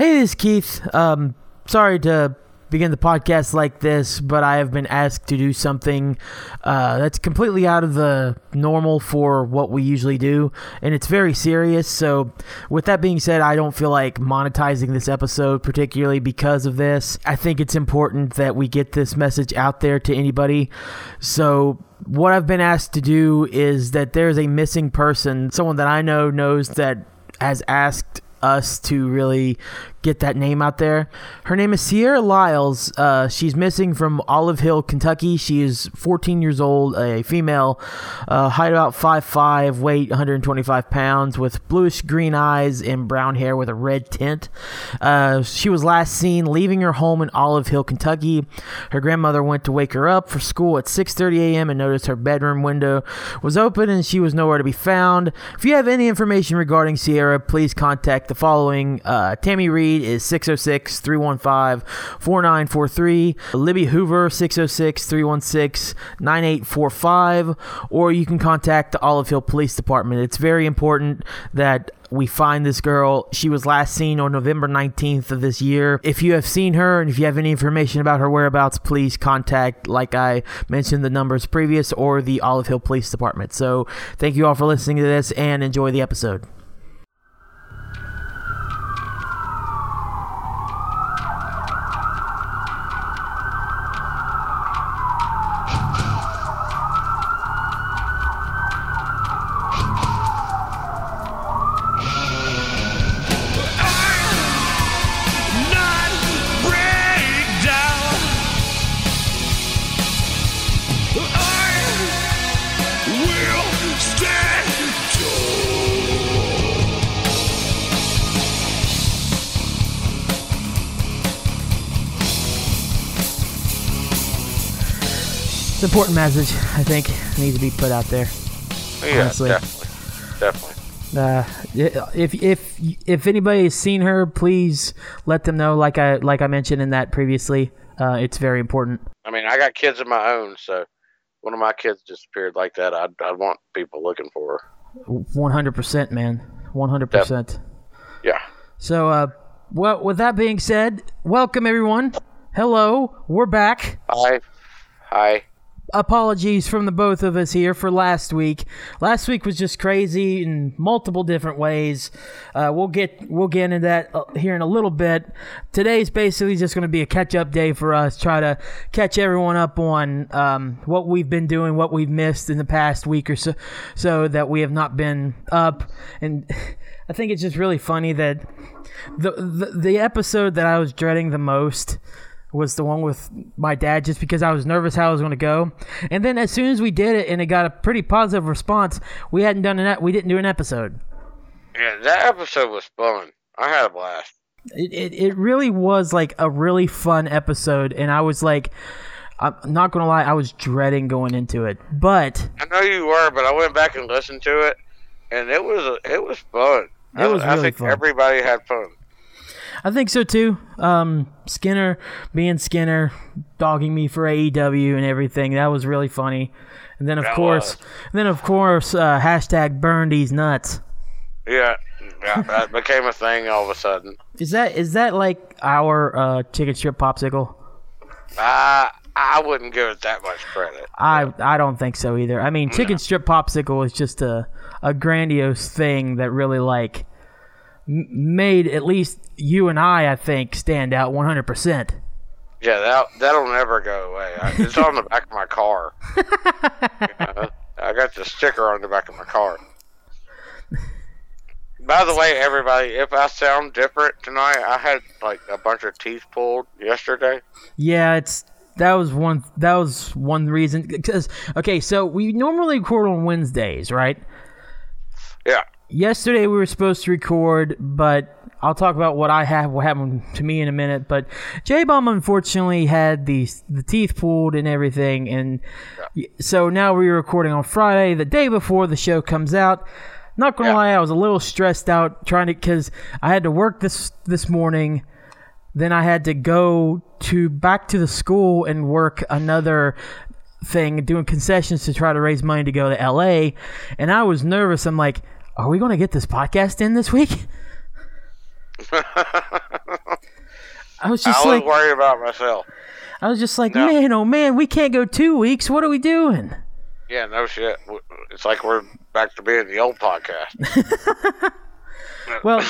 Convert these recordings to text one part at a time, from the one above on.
Hey, this is Keith. Um, sorry to begin the podcast like this, but I have been asked to do something uh, that's completely out of the normal for what we usually do, and it's very serious. So, with that being said, I don't feel like monetizing this episode particularly because of this. I think it's important that we get this message out there to anybody. So, what I've been asked to do is that there's a missing person, someone that I know knows that has asked us to really get that name out there. Her name is Sierra Lyles. Uh, she's missing from Olive Hill, Kentucky. She is 14 years old, a female, uh, height about 5'5", weight 125 pounds, with bluish green eyes and brown hair with a red tint. Uh, she was last seen leaving her home in Olive Hill, Kentucky. Her grandmother went to wake her up for school at 6:30 a.m. and noticed her bedroom window was open and she was nowhere to be found. If you have any information regarding Sierra, please contact the following: uh, Tammy Reed is 606 315 4943. Libby Hoover, 606 316 9845. Or you can contact the Olive Hill Police Department. It's very important that we find this girl. She was last seen on November 19th of this year. If you have seen her and if you have any information about her whereabouts, please contact, like I mentioned, the numbers previous or the Olive Hill Police Department. So thank you all for listening to this and enjoy the episode. Important message, I think, needs to be put out there. Yeah, honestly. definitely, definitely. Uh, if if if anybody has seen her, please let them know. Like I like I mentioned in that previously, uh, it's very important. I mean, I got kids of my own, so one of my kids disappeared like that. I'd, I'd want people looking for her. One hundred percent, man. One hundred percent. Yeah. So, uh, well, with that being said, welcome everyone. Hello, we're back. Hi, hi. Apologies from the both of us here for last week. Last week was just crazy in multiple different ways. Uh, we'll get we'll get into that uh, here in a little bit. Today's basically just going to be a catch up day for us. Try to catch everyone up on um, what we've been doing, what we've missed in the past week or so, so that we have not been up. And I think it's just really funny that the the, the episode that I was dreading the most was the one with my dad just because I was nervous how I was going to go. And then as soon as we did it and it got a pretty positive response, we hadn't done an we didn't do an episode. Yeah, that episode was fun. I had a blast. It, it it really was like a really fun episode and I was like I'm not going to lie, I was dreading going into it. But I know you were, but I went back and listened to it, and it was it was fun. It was I, I really think fun. everybody had fun. I think so too. Um, Skinner being Skinner, dogging me for AEW and everything. That was really funny. And then of That course, then of course, uh, hashtag burn these nuts. Yeah, yeah, that became a thing all of a sudden. Is that is that like our uh, chicken strip popsicle? I I wouldn't give it that much credit. I I don't think so either. I mean, chicken strip popsicle is just a a grandiose thing that really like made at least you and I, I think, stand out 100. percent Yeah, that that'll never go away. I, it's on the back of my car. You know, I got the sticker on the back of my car. By the way, everybody, if I sound different tonight, I had like a bunch of teeth pulled yesterday. Yeah, it's that was one that was one reason because okay, so we normally record on Wednesdays, right? Yeah, Yesterday we were supposed to record, but I'll talk about what I have what happened to me in a minute. But J Bomb unfortunately had the the teeth pulled and everything, and so now we're recording on Friday, the day before the show comes out. Not gonna Yeah. lie, I was a little stressed out trying to because I had to work this this morning. Then I had to go to back to the school and work another thing, doing concessions to try to raise money to go to LA. And I was nervous. I'm like, are we going to get this podcast in this week? I was I just always like, worry about myself. I was just like, No. man, oh man, we can't go two weeks. What are we doing? Yeah, no shit. It's like we're back to being the old podcast. Well,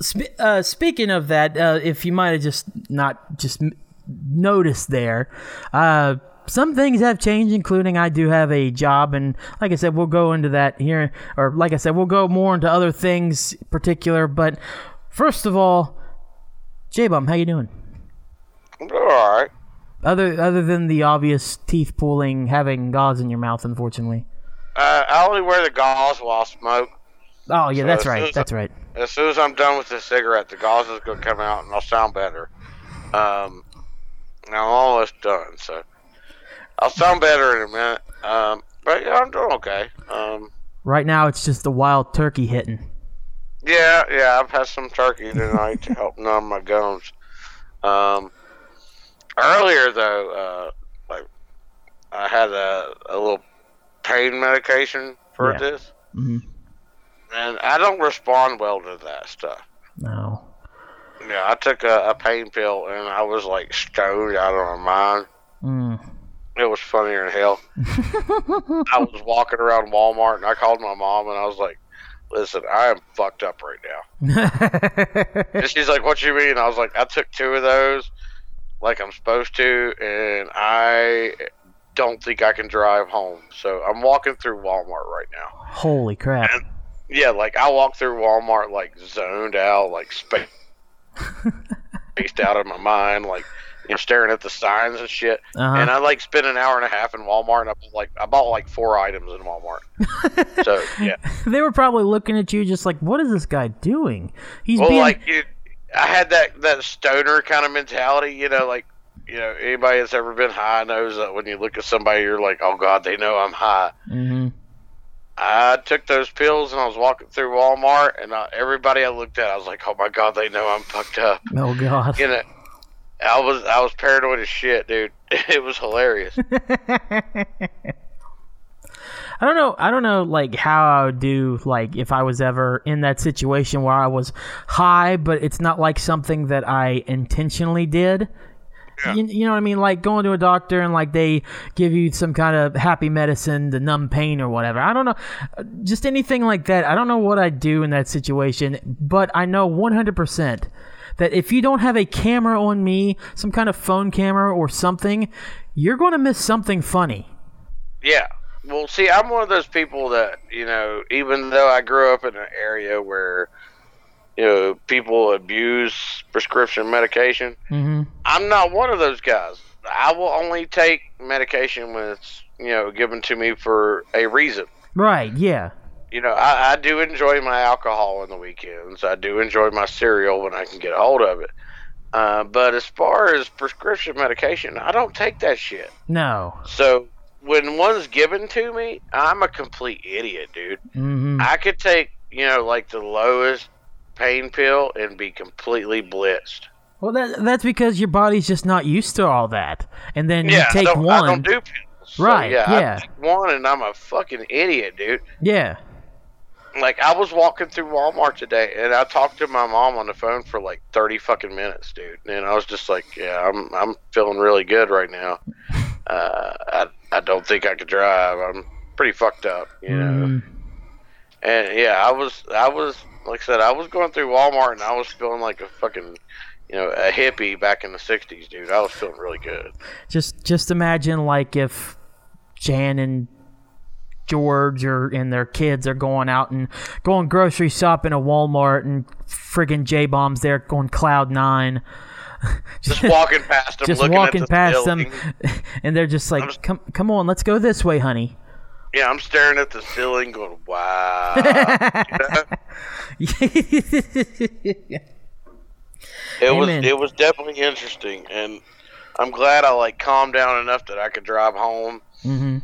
sp- uh, speaking of that, uh, if you might have just not just noticed there, uh, some things have changed, including I do have a job, and like I said, we'll go into that here, or like I said, we'll go more into other things particular. But first of all, J Bomb, how you doing? I'm doing all right. Other other than the obvious teeth pulling, having gauze in your mouth, unfortunately. Uh, I only wear the gauze while I smoke. Oh yeah, that's right. That's right. As soon as I'm done with this cigarette, the gauze is going to come out and I'll sound better. Um, now I'm almost done, so I'll sound better in a minute. Um, but yeah, I'm doing okay. Um, Right now, it's just the wild turkey hitting. yeah, yeah, I've had some turkey tonight to help numb my gums. Um, earlier though, uh, like I had a, a little pain medication for Yeah. this, Mhm. and I don't respond well to that stuff. No. Yeah, I took a, a pain pill and I was like stoned out of my mind. Mm. It was funnier than hell. I was walking around Walmart and I called my mom and I was like, "Listen, I am fucked up right now." And she's like, "What you mean?" I was like, "I took two of those, like I'm supposed to, and I don't think I can drive home. So I'm walking through Walmart right now. Holy crap. Yeah, like I walk through Walmart like zoned out, like space spaced out of my mind, like you know, staring at the signs and shit. Uh-huh. And I like spent an hour and a half in Walmart, and I bought, like I bought like four items in Walmart. so yeah, They were probably looking at you just like, what is this guy doing? He's well, being like you, I had that that stoner kind of mentality, you know, like you know anybody that's ever been high knows that when you look at somebody, you're like, oh god, they know I'm high. hmm I took those pills and I was walking through Walmart, and uh, everybody I looked at, I was like, oh my god, they know I'm fucked up. Oh god. You know, I was I was paranoid as shit, dude. It was hilarious. I don't know. I don't know, like how I would do, like if I was ever in that situation where I was high, but it's not like something that I intentionally did. Yeah. You, you know what I mean? Like going to a doctor and like they give you some kind of happy medicine to numb pain or whatever. I don't know. Just anything like that. I don't know what I'd do in that situation, but I know 100% that if you don't have a camera on me, some kind of phone camera or something, you're going to miss something funny. Yeah. Well, see, I'm one of those people that, you know, even though I grew up in an area where, you know, people abuse prescription medication, hmm I'm not one of those guys. I will only take medication when it's, you know, given to me for a reason. Right, yeah. You know, I, I do enjoy my alcohol on the weekends. I do enjoy my cereal when I can get a hold of it. Uh, but as far as prescription medication, I don't take that shit. No. So when one's given to me, I'm a complete idiot, dude. hmm I could take, you know, like the lowest pain pill and be completely blitzed. Well, that, that's because your body's just not used to all that. And then yeah, you take I one. I don't do pills. So, Right, yeah, yeah. I take one and I'm a fucking idiot, dude. yeah. Like I was walking through Walmart today and I talked to my mom on the phone for like 30 fucking minutes, dude. And I was just like, yeah, I'm I'm feeling really good right now. Uh, I I don't think I could drive. I'm pretty fucked up, you know. Mm, And yeah, I was, I was, like I said, I was going through Walmart and I was feeling like a fucking, you know, a hippie back in the '60s, dude. I was feeling really good. just just imagine like if Jan and George or and their kids are going out and going grocery shopping at Walmart and friggin' J bombs there going cloud nine. Just walking past them, just looking walking at the past them, and they're just like, just- "Come, come on, let's go this way, honey." Yeah, I'm staring at the ceiling, going, "Wow." It was, it was definitely interesting, and I'm glad I like calmed down enough that I could drive home. hmm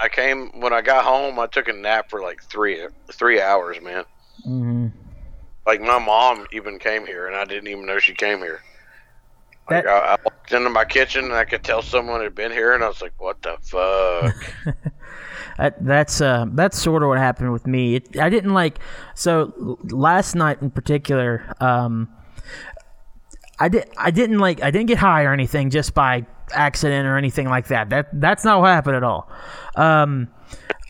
I came when I got home. I took a nap for like three three hours, man. hmm Like my mom even came here, and I didn't even know she came here. Like That- I, I walked into my kitchen, and I could tell someone had been here, and I was like, "What the fuck?" That's uh, that's sort of what happened with me. It, I didn't like so last night in particular. Um, I did I didn't like I didn't get high or anything just by accident or anything like that. That that's not what happened at all. Um,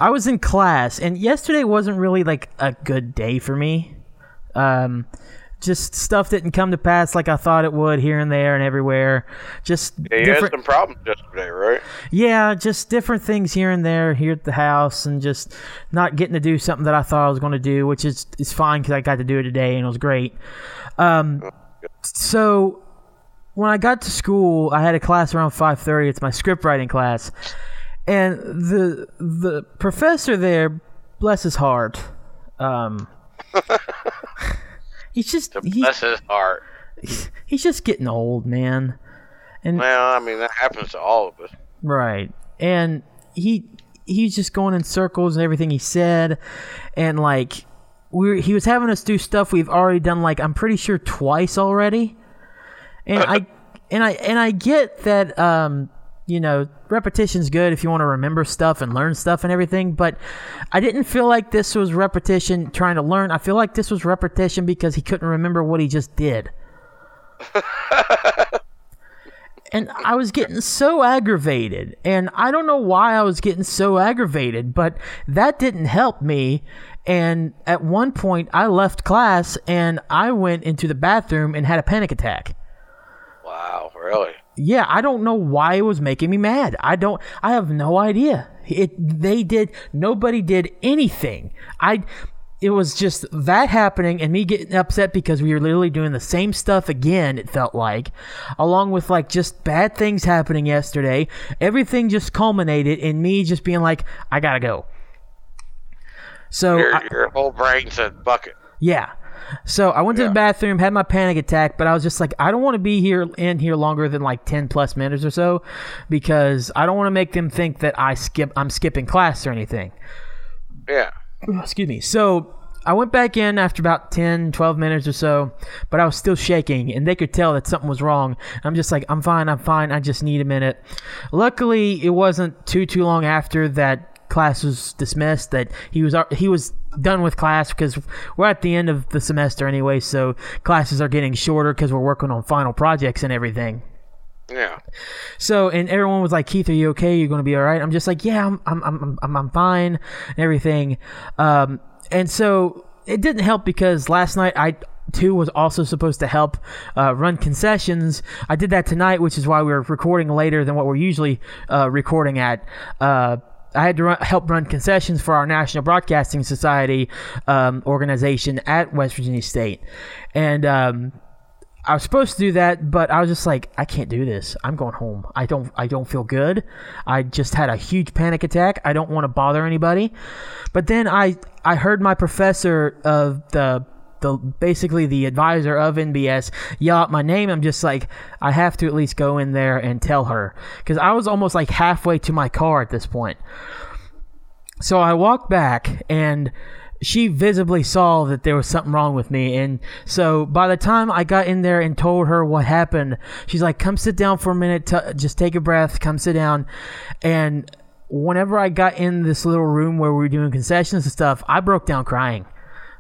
I was in class, and yesterday wasn't really like a good day for me. Um, just stuff didn't come to pass like I thought it would here and there and everywhere. Just Yeah, you had some problems yesterday, right? yeah, just different things here and there here at the house, and just not getting to do something that I thought I was going to do, which is is fine because I got to do it today and it was great. Um, so when I got to school, I had a class around five thirty. It's my script writing class, and the the professor there, bless his heart, um, he's just Bless his heart. he's just getting old, man. And Well, I mean, that happens to all of us. Right. And he he's just going in circles and everything he said and like we he was having us do stuff we've already done like I'm pretty sure twice already. And I and I and I get that um you know, repetition's good if you want to remember stuff and learn stuff and everything, but I didn't feel like this was repetition trying to learn. I feel like this was repetition because he couldn't remember what he just did. and I was getting so aggravated. And I don't know why I was getting so aggravated, but that didn't help me. And at one point, I left class and I went into the bathroom and had a panic attack. Wow, really? Yeah, I don't know why it was making me mad. I don't. I have no idea. It. They did. Nobody did anything. I. It was just that happening and me getting upset because we were literally doing the same stuff again. It felt like, along with like just bad things happening yesterday. Everything just culminated in me just being like, I gotta go. So Your, I- your whole brain said bucket. yeah. So I went to the bathroom, had my panic attack, but I was just like, I don't want to be here in here longer than like ten plus minutes or so, because I don't want to make them think that I skip I'm skipping class or anything. Yeah. Oh, excuse me. So I went back in after about 10, 12 minutes or so, but I was still shaking, and they could tell that something was wrong. I'm just like, I'm fine, I'm fine. I just need a minute. Luckily, it wasn't too too long after that class was dismissed that he was he was done with class because we're at the end of the semester anyway, so classes are getting shorter because we're working on final projects and everything. Yeah. So and everyone was like, Keith, are you okay? You're gonna be all right. I'm just like, yeah, I'm I'm I'm I'm, I'm fine and everything. Um, and so it didn't help because last night I too was also supposed to help uh, run concessions. I did that tonight, which is why we are recording later than what we're usually uh, recording at. Uh, I had to run, help run concessions for our National Broadcasting Society um, organization at West Virginia State, and um, I was supposed to do that, but I was just like, I can't do this. I'm going home. I don't I don't feel good. I just had a huge panic attack. I don't want to bother anybody. But then I I heard my professor of the the basically the advisor of NBS yell out my name. I'm just like, I have to at least go in there and tell her because I was almost like halfway to my car at this point. So I walked back and she visibly saw that there was something wrong with me. And so by the time I got in there and told her what happened, she's like, come sit down for a minute, t- just take a breath, come sit down. And whenever I got in this little room where we were doing concessions and stuff, I broke down crying.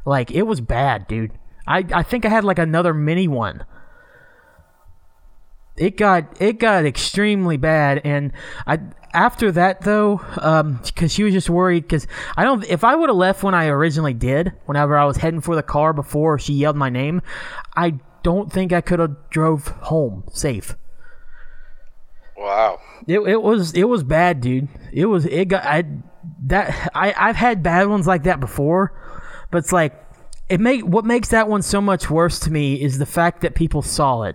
Like, it was bad, dude. I, I think I had like another mini one it got it got extremely bad and i after that though um because she was just worried because i don't if i would have left when i originally did whenever i was heading for the car before she yelled my name i don't think i could have drove home safe Wow. it, it was it was bad dude it was it got i that i i've had bad ones like that before but it's like it make what makes that one so much worse to me is the fact that people saw it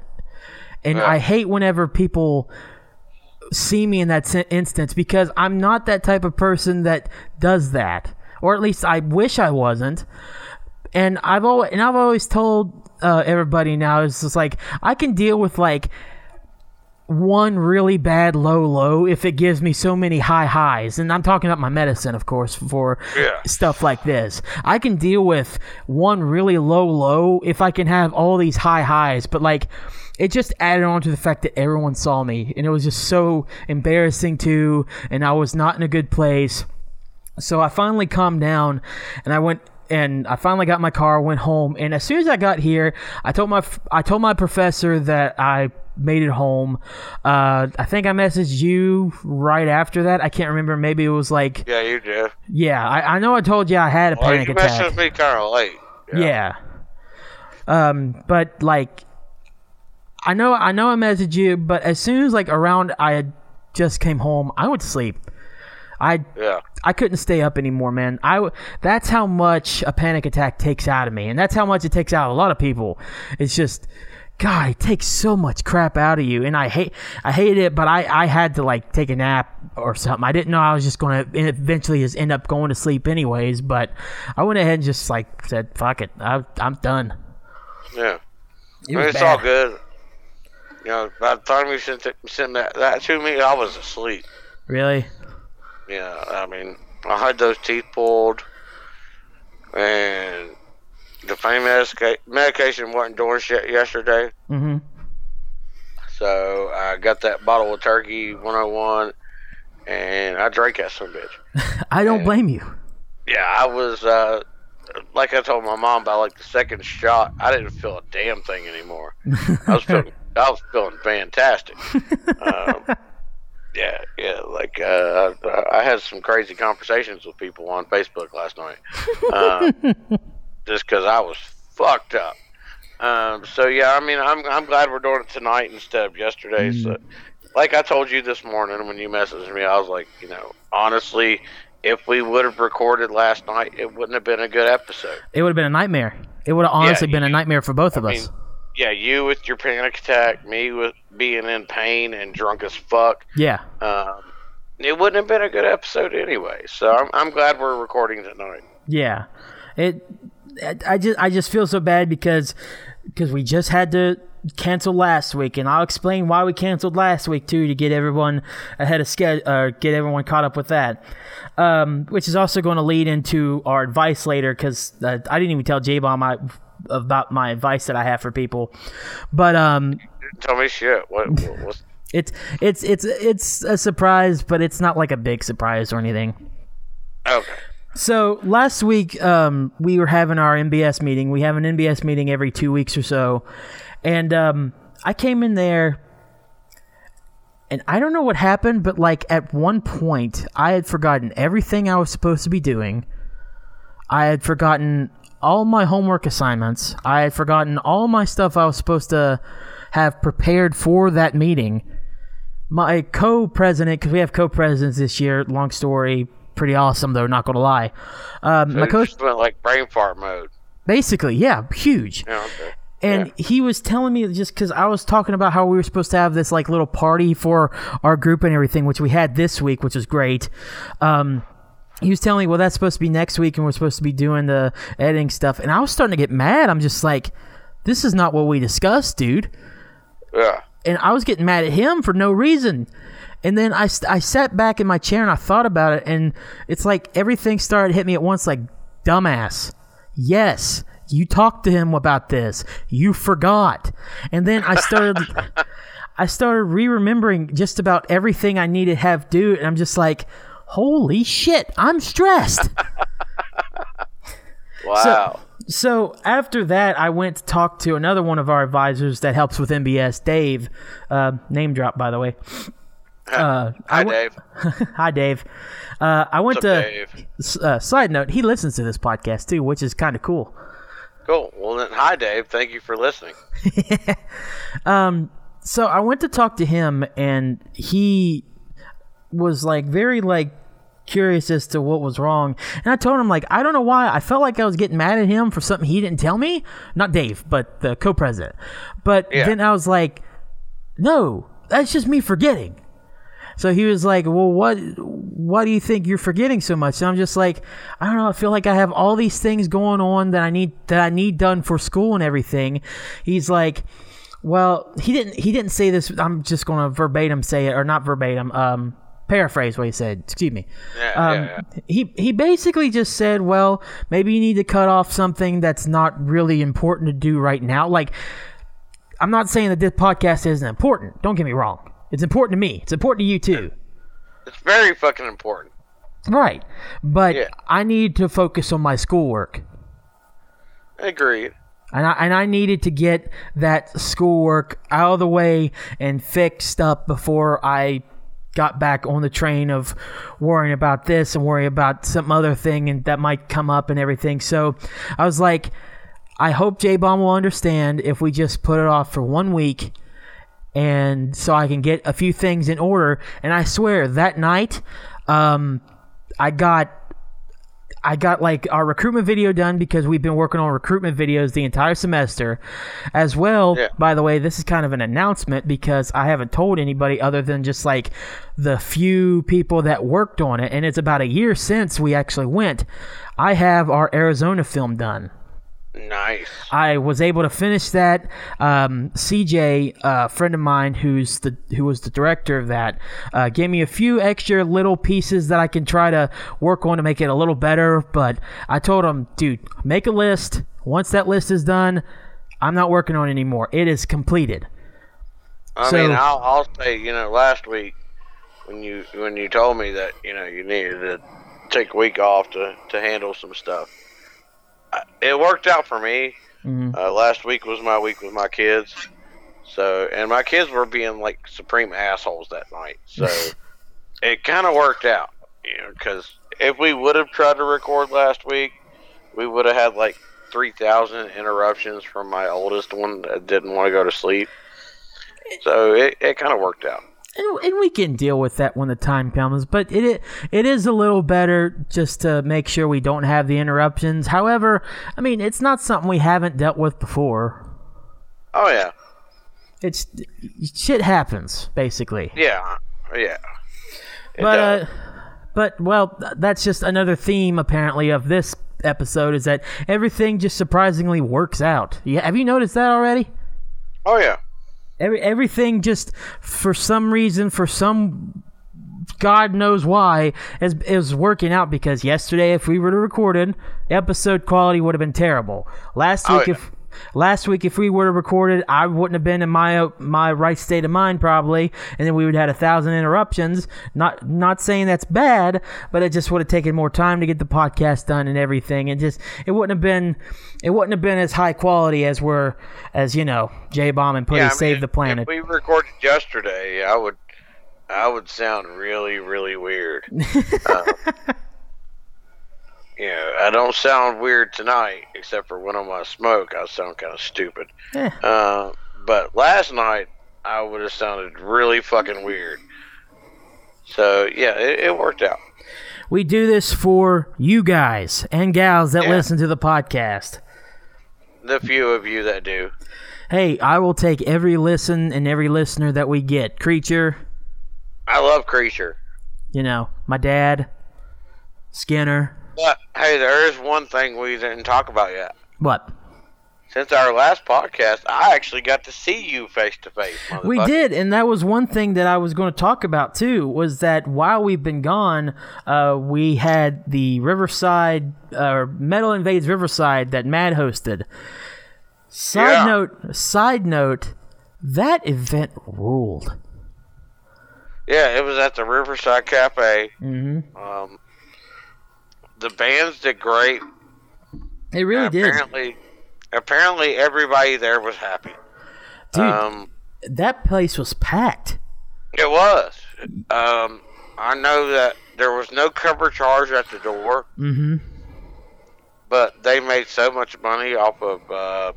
and Yeah. I hate whenever people see me in that instance because I'm not that type of person that does that, or at least I wish I wasn't. And I've always and I've always told uh, everybody now is just like I can deal with like one really bad low low if it gives me so many high highs. And i'm talking about my medicine of course for Yeah. stuff like this. I can deal with one really low low if i can have all these high highs but like it just added on to the fact that everyone saw me and it was just so embarrassing too and i was not in a good place. So I finally calmed down, and I went and I finally got my car, went home, and as soon as I got here, I told my I told my professor that I made it home. Uh, I think I messaged you right after that. I can't remember. Maybe it was like Yeah, you did. yeah. I, I know I told you I had a Well, panic you attack. messaged me kind of late. Yeah. Um, but like, I know, I know, I messaged you, but as soon as like around, I had just came home, I went to sleep. I Yeah. I couldn't stay up anymore, man. I that's how much a panic attack takes out of me, and that's how much it takes out of a lot of people. It's just, God, it takes so much crap out of you, and I hate I hate it, but I I had to like take a nap or something. I didn't know I was just going to eventually just end up going to sleep anyways, but I went ahead and just like said, "Fuck it, I, I'm done." Yeah. It I mean, was it's all good. You know, by the time you sent, it, sent that, that to me, I was asleep. Really? Yeah, I mean, I had those teeth pulled, and the pain medica- medication wasn't doing shit yesterday. Mm-hmm. So I got that bottle of turkey 101, and I drank that some bitch. I don't blame you. Yeah, I was uh, like I told my mom about like the second shot. I didn't feel a damn thing anymore. I was feeling, I was feeling fantastic. Um, yeah, yeah. Like uh, I, I had some crazy conversations with people on Facebook last night, um, just because I was fucked up. Um, so yeah, I mean, I'm I'm glad we're doing it tonight instead of yesterday. So, like I told you this morning when you messaged me, I was like, you know, honestly, if we would have recorded last night, it wouldn't have been a good episode. It would have been a nightmare. It would have honestly been a nightmare for both of I us. yeah, you with your panic attack, me with being in pain and drunk as fuck. yeah. Um, it wouldn't have been a good episode anyway. So I'm, I'm glad we're recording tonight. Yeah, it. I just I just feel so bad because because we just had to cancel last week, and I'll explain why we canceled last week too to get everyone ahead of schedule, uh, get everyone caught up with that. Um, which is also going to lead into our advice later because uh, I didn't even tell J Bomb about my advice that I have for people, but um, Tell me shit. What, it's it's it's it's a surprise, but it's not like a big surprise or anything. okay? So last week, um, we were having our NBS meeting. We have an NBS meeting every two weeks or so, and um, I came in there, and I don't know what happened, but like at one point, I had forgotten everything I was supposed to be doing. I had forgotten all my homework assignments. I had forgotten all my stuff I was supposed to have prepared for that meeting. My co-president, because we have co-presidents this year. Long story, pretty awesome though. Not gonna lie. Um, my It coach, went like brain fart mode. basically, yeah, huge. Yeah, okay. And he was telling me just because I was talking about how we were supposed to have this like little party for our group and everything, which we had this week, which was great. Um, he was telling me, well, that's supposed to be next week, and we're supposed to be doing the editing stuff. And I was starting to get mad. I'm just like, this is not what we discussed, dude. Yeah. And I was getting mad at him for no reason. And then I, I sat back in my chair and I thought about it, and it's like everything started hit me at once like, dumbass. Yes, you talked to him about this. You forgot. And then I started. I started re-remembering just about everything I needed to have do, and I'm just like, "Holy shit, I'm stressed." Wow. So after that, I went to talk to another one of our advisors that helps with NBS, Dave. Uh, name drop, by the way. Uh, Hi, Dave. Hi, Dave. Uh, I went up, to. Uh, side note: He listens to this podcast too, which is kind of cool. Cool. Well, then, hi, Dave. Thank you for listening. Um. So I went to talk to him, and he was like very like curious as to what was wrong. And I told him like I don't know why I felt like I was getting mad at him for something he didn't tell me. Not Dave, but the co-president. But Yeah. then I was like, no, that's just me forgetting. So he was like, "Well, what why do you think you're forgetting so much?" And I'm just like, "I don't know. I feel like I have all these things going on that I need that I need done for school and everything." He's like, "Well, he didn't he didn't say this. I'm just going to verbatim say it or not verbatim. Um paraphrase what he said. Excuse me. Yeah, Um, yeah, yeah. he he basically just said, "Well, maybe you need to cut off something that's not really important to do right now." Like I'm not saying that this podcast isn't important. Don't get me wrong. It's important to me. It's important to you too. It's very fucking important. Right. But Yeah. I need to focus on my schoolwork. Agreed. And I, and I needed to get that schoolwork out of the way and fixed up before I got back on the train of worrying about this and worrying about some other thing and that might come up and everything. So I was like, I hope J Bomb will understand if we just put it off for one week and so I can get a few things in order. And I swear that night, um, I got I got like our recruitment video done because we've been working on recruitment videos the entire semester. As well, Yeah. by the way, this is kind of an announcement because I haven't told anybody other than just like the few people that worked on it. And it's about a year since we actually went. I have our Arizona film done. Nice. I was able to finish that. Um, CJ, a friend of mine, who's the who was the director of that, uh, gave me a few extra little pieces that I can try to work on to make it a little better. But I told him, dude, make a list. Once that list is done, I'm not working on it anymore. It is completed. I So- mean, I'll, I'll say, you know, last week when you when you told me that you know you needed to take a week off to to handle some stuff, it worked out for me. Mhm. Uh, last week was my week with my kids, so and my kids were being like supreme assholes that night, so it kind of worked out, you know, because if we would have tried to record last week, we would have had like three thousand interruptions from my oldest one that didn't want to go to sleep. So it, it kind of worked out. And, and we can deal with that when the time comes. But it it is a little better just to make sure we don't have the interruptions. However, I mean it's not something we haven't dealt with before. Oh yeah, It's shit happens basically. yeah, yeah. It but does. uh, but well, that's just another theme apparently of this episode is that everything just surprisingly works out. Yeah, have you noticed that already? oh yeah, Every, everything just for some reason, for some God knows why, is is working out. Because yesterday, if we were to recorded, episode quality would have been terrible. Last Oh, week, yeah. if last week if we were to recorded, I wouldn't have been in my my right state of mind probably, and then we would have had a thousand interruptions. Not not saying that's bad, but it just would have taken more time to get the podcast done and everything, and just it wouldn't have been it wouldn't have been as high quality as we're as you know J Bomb and Putty yeah. I Save the Planet. If we recorded yesterday, I would, I would sound really, really weird. uh, yeah, I don't sound weird tonight, except for when I'm on smoke. I sound kind of stupid. Eh. Uh, but last night, I would have sounded really fucking weird. So yeah, it, it worked out. We do this for you guys and gals that Yeah. listen to the podcast. The few of you that do. Hey, I will take every listen and every listener that we get. Creature, I love Creature. you know, my dad, Skinner. But hey, there is one thing we didn't talk about yet. What? Since our last podcast, I actually got to see you face to face. We did, and that was one thing that I was going to talk about too. Was that while we've been gone, uh, we had the Riverside uh, Metal Invades Riverside that Mad hosted. Side Yeah. note, side note, that event ruled. Yeah, it was at the Riverside Cafe. Mm-hmm. Um, the bands did great. It really And did, Apparently, apparently everybody there was happy. dude. Um, that place was packed. it was. Um, I know that there was no cover charge at the door, Mm-hmm. but they made so much money off of uh,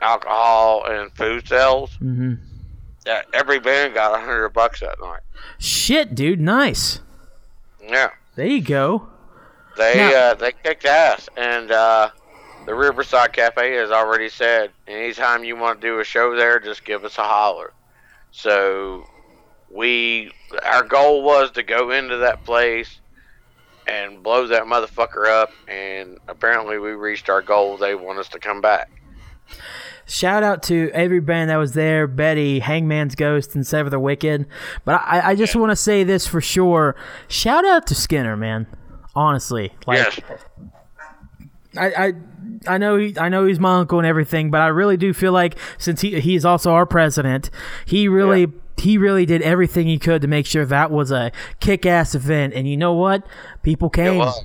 alcohol and food sales Mm-hmm. that every band got a hundred bucks that night. Shit, dude, nice. Yeah. There you go. They Now- uh, they kicked ass, and uh, the Riverside Cafe has already said anytime you want to do a show there, just give us a holler. So we our goal was to go into that place and blow that motherfucker up, and apparently we reached our goal. They want us to come back. Shout out to every band that was there Betty, Hangman's Ghost, and Sever the Wicked. But I, I just want to say this for sure. Shout out to Skinner, man. Honestly. Like, yes, I, I I know he, I know he's my uncle and everything, but I really do feel like since he he's also our president, he really he really did everything he could to make sure that was a kick-ass event. And you know what? People It came. was.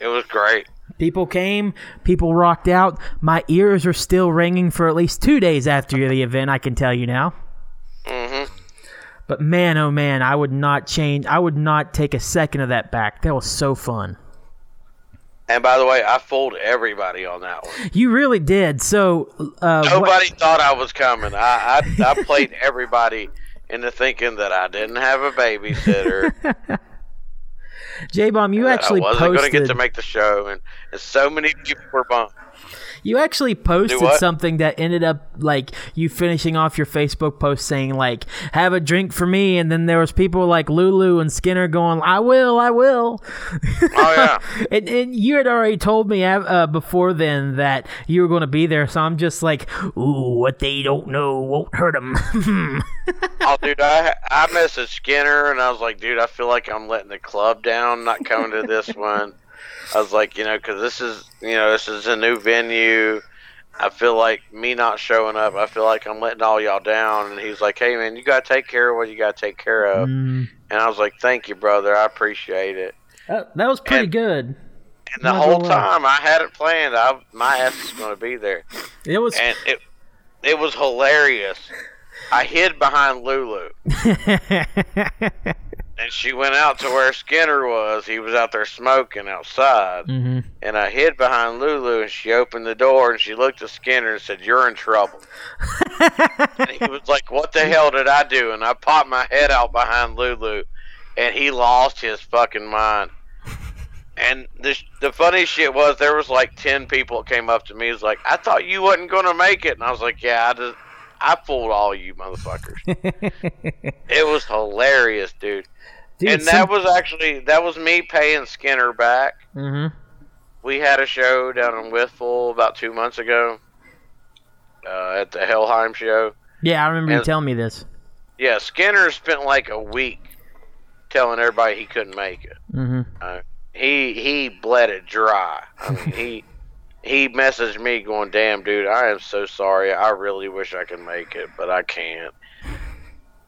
It was great. People came. People rocked out. My ears are still ringing for at least two days after the event. I can tell you now. hmm But man, oh man, I would not change. I would not take a second of that back. That was so fun. And by the way, I fooled everybody on that one. You really did. So, uh, what- Nobody thought I was coming. I, I I played everybody into thinking that I didn't have a babysitter. J Bomb, you actually I wasn't going to get to make the show, and, and so many people were bummed. You actually posted something that ended up like you finishing off your Facebook post saying like "Have a drink for me," and then there was people like Lulu and Skinner going, "I will, I will." Oh yeah, and, and you had already told me uh, before then that you were going to be there, so I'm just like, "Ooh, what they don't know won't hurt them." oh dude, I I messaged Skinner, and I was like, dude, I feel like I'm letting the club down, not coming to this one. I was like, you know, because this is you know this is a new venue. I feel like me not showing up. I feel like I'm letting all y'all down. And he's like, hey man, you gotta take care of what you gotta take care of. Mm, And I was like, thank you, brother. I appreciate it. that, that was pretty And- good. And the whole time I had it planned. I my ass was going to be there, It was. and it it was hilarious. I hid behind Lulu, and she went out to where Skinner was. He was out there smoking outside, hmm and I hid behind Lulu. And she opened the door, and she looked at Skinner and said, "You're in trouble." and he was like, "What the hell did I do?" And I popped my head out behind Lulu, and he lost his fucking mind. And the the funny shit was there was like ten people that came up to me. Was like, "I thought you wasn't gonna make it," and I was like, "Yeah, I just I fooled all you motherfuckers." it was hilarious, dude. Dude, and that was actually that was me paying Skinner back. Mm-hmm. We had a show down in Withful about two months ago uh, at the Hellheim show. Yeah, I remember you telling me this. Yeah, Skinner spent like a week telling everybody he couldn't make it. Mm-hmm. He he bled it dry. I mean, he he messaged me going, "Damn, dude, I am so sorry. I really wish I could make it, but I can't."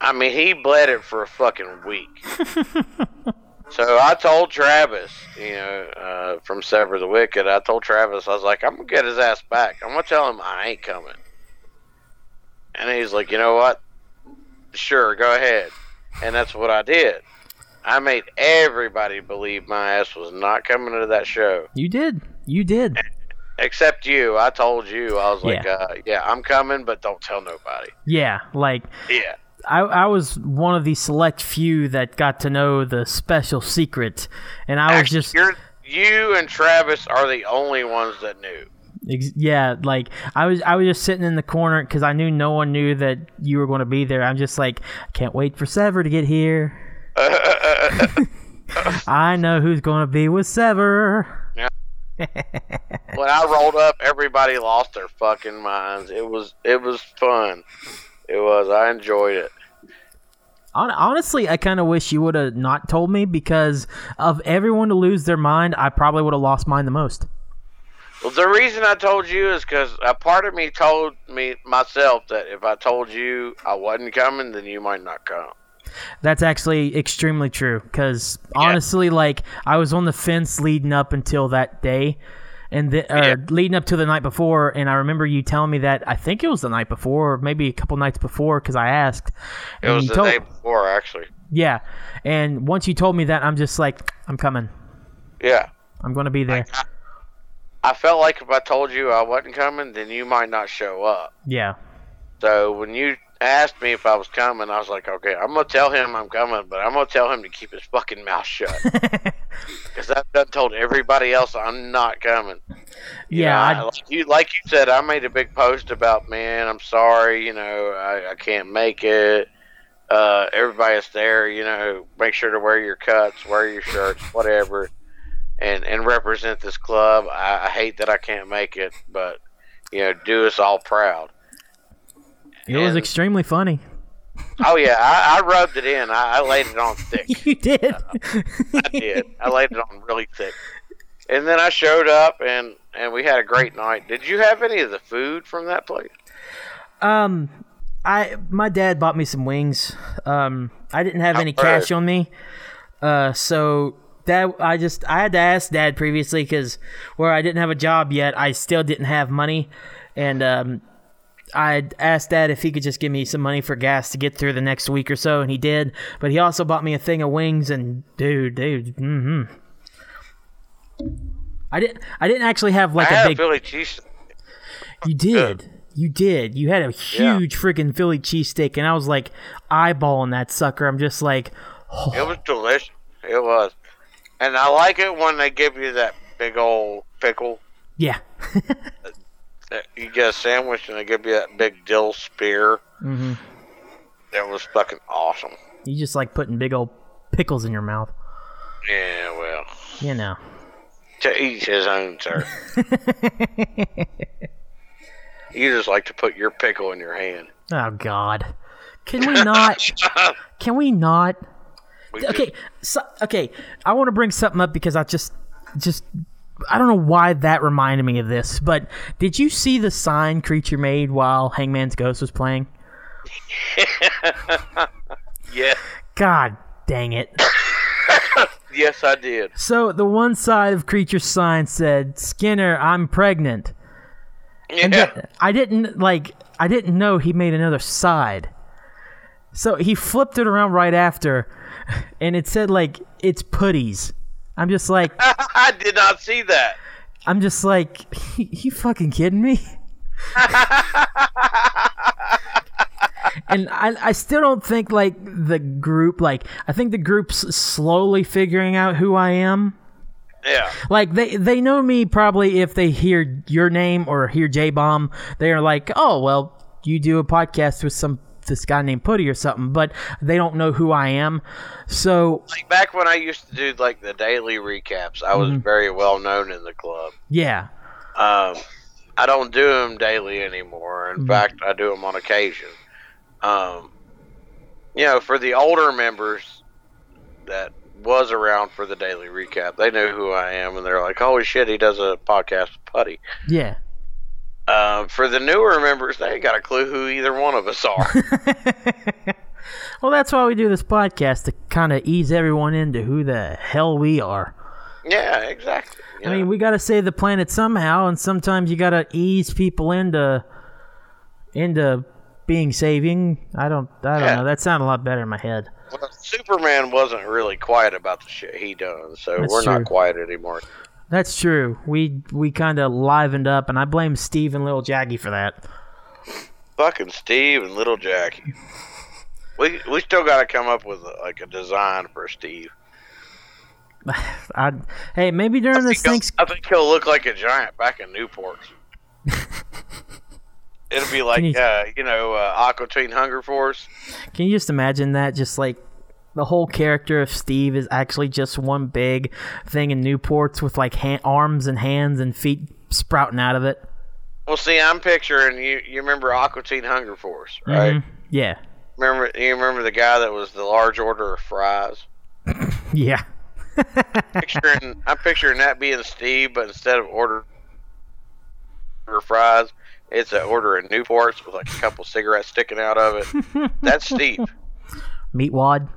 I mean, he bled it for a fucking week. so I told Travis, you know, uh, from Sever the Wicked, I told Travis, I was like, I'm gonna get his ass back. I'm gonna tell him I ain't coming. And he's like, you know what? Sure, go ahead. And that's what I did. I made everybody believe my ass was not coming to that show. You did. You did. Except you. I told you. I was like, Yeah. uh, yeah, I'm coming, but don't tell nobody. Yeah, like Yeah. I, I was one of the select few that got to know the special secret, and I was just you're, you and Travis are the only ones that knew. yeah, like I was I was just sitting in the corner because I knew no one knew that you were going to be there. I'm just like, I can't wait for Sever to get here. I know who's going to be with Sever. When I rolled up, everybody lost their fucking minds. It was it was fun. It was. I enjoyed it. Honestly, I kind of wish you would have not told me because of everyone to lose their mind, I probably would have lost mine the most. Well, the reason I told you is because a part of me told me myself that if I told you I wasn't coming, then you might not come. That's actually extremely true because honestly, like I was on the fence leading up until that day, and the, Yeah. leading up to the night before, and I remember you telling me that I think it was the night before, or maybe a couple nights before, because I asked. It and was the told- day before, actually. Yeah, and once you told me that, I'm just like, I'm coming. Yeah. I'm going to be there. I felt like if I told you I wasn't coming, then you might not show up. Yeah. So when you asked me if I was coming, I was like, okay, I'm gonna tell him I'm coming, but I'm gonna tell him to keep his fucking mouth shut because I've done told everybody else I'm not coming. You Yeah, know, I- I- like you like you said, I made a big post about, man, I'm sorry, you know, I, I can't make it. Uh, everybody that's there, you know, make sure to wear your cuts, wear your shirts, whatever, and and represent this club. I, I hate that I can't make it, but you know, do us all proud. It was extremely funny. Oh yeah, I, I rubbed it in. I, I laid it on thick. You did. I did. I laid it on really thick. And then I showed up and and we had a great night. Did you have any of the food from that place? Um, I my dad bought me some wings. Um, I didn't have any Alright. cash on me, uh, so that I just I had to ask dad previously because where I didn't have a job yet, I still didn't have money, and um, I asked dad if he could just give me some money for gas to get through the next week or so, and he did. But he also bought me a thing of wings, and dude, dude, mm-hmm. I didn't. I didn't actually have like I a had big. a Philly cheese. You did. You did. You had a Yeah. huge freaking Philly cheesesteak, and I was like eyeballing that sucker. I'm just like, It was delicious. It was, and I like it when they give you that big old pickle. yeah. You get a sandwich and they give you that big dill spear. hmm That was fucking awesome. You just like putting big old pickles in your mouth. Yeah, well, You know. to each his own, sir. you just like to put your pickle in your hand. Oh God. Can we not? can we not? We Okay. So, okay. I want to bring something up because I just, just. I don't know why that reminded me of this, but did you see the sign Creature made while Hangman's Ghost was playing? yeah, God dang it. yes, I did. So the one side of Creature's sign said, "Skinner, I'm pregnant." Yeah, I didn't like. I didn't know he made another side. So he flipped it around right after, and it said like it's putties. I'm just like, I did not see that. I'm just like, you fucking kidding me? and I, I still don't think like the group like I think the group's slowly figuring out who I am. Yeah, Like they they know me probably if they hear your name or hear J Bomb, they are like, oh well, you do a podcast with some this guy named Putty or something, but they don't know who I am. So like back when I used to do like the daily recaps, I was Mm-hmm. very well known in the club. yeah, Um, I don't do them daily anymore. In Mhm. fact, I do them on occasion. Um, you know, for the older members that was around for the daily recap, they know who I am, and they're like, "Holy shit, he does a podcast with Putty." yeah. Um, for the newer members, they ain't got a clue who either one of us are. well, that's why we do this podcast to kind of ease everyone into who the hell we are. yeah, exactly. you I mean, we got to save the planet somehow, and sometimes you got to ease people into into being saving. I don't, I don't Yeah. know. That sounded a lot better in my head. Well, Superman wasn't really quiet about the shit he done, so That's we're true. not quiet anymore. That's true. We we kind of livened up, and I blame Steve and Little Jackie for that. Fucking Steve and Little Jackie. We we still got to come up with like a design for Steve. I hey, maybe during I this think, thing. he'll, I think he'll look like a giant back in Newport. It'll be like you- uh, you know uh, Aqua Teen Hunger Force. Can you just imagine that? Just like the whole character of Steve is actually just one big thing in Newports with like ha- arms and hands and feet sprouting out of it. Well, see, I'm picturing you. You remember Aqua Teen Hunger Force, right? Mhm. Yeah. Remember you remember the guy that was the large order of fries. Yeah. Picturing, I'm picturing that being Steve, but instead of order of fries, it's an order of Newports with like a couple cigarettes sticking out of it. That's Steve. Meatwad.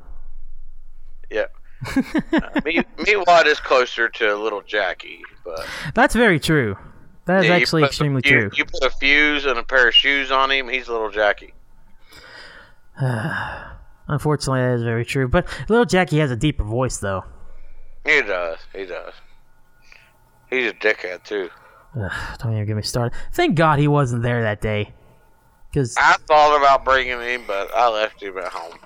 Yeah. Uh, me, Meatwad is closer to little Jackie, but That's very true. That is Yeah, actually extremely few- true. You put a fuse and a pair of shoes on him, he's little Jackie. Unfortunately, that is very true. But little Jackie has a deeper voice, though. He does. He does. He's a dickhead too. Ugh, don't even get me started. Thank God he wasn't there that day. Because I thought about bringing him, but I left him at home.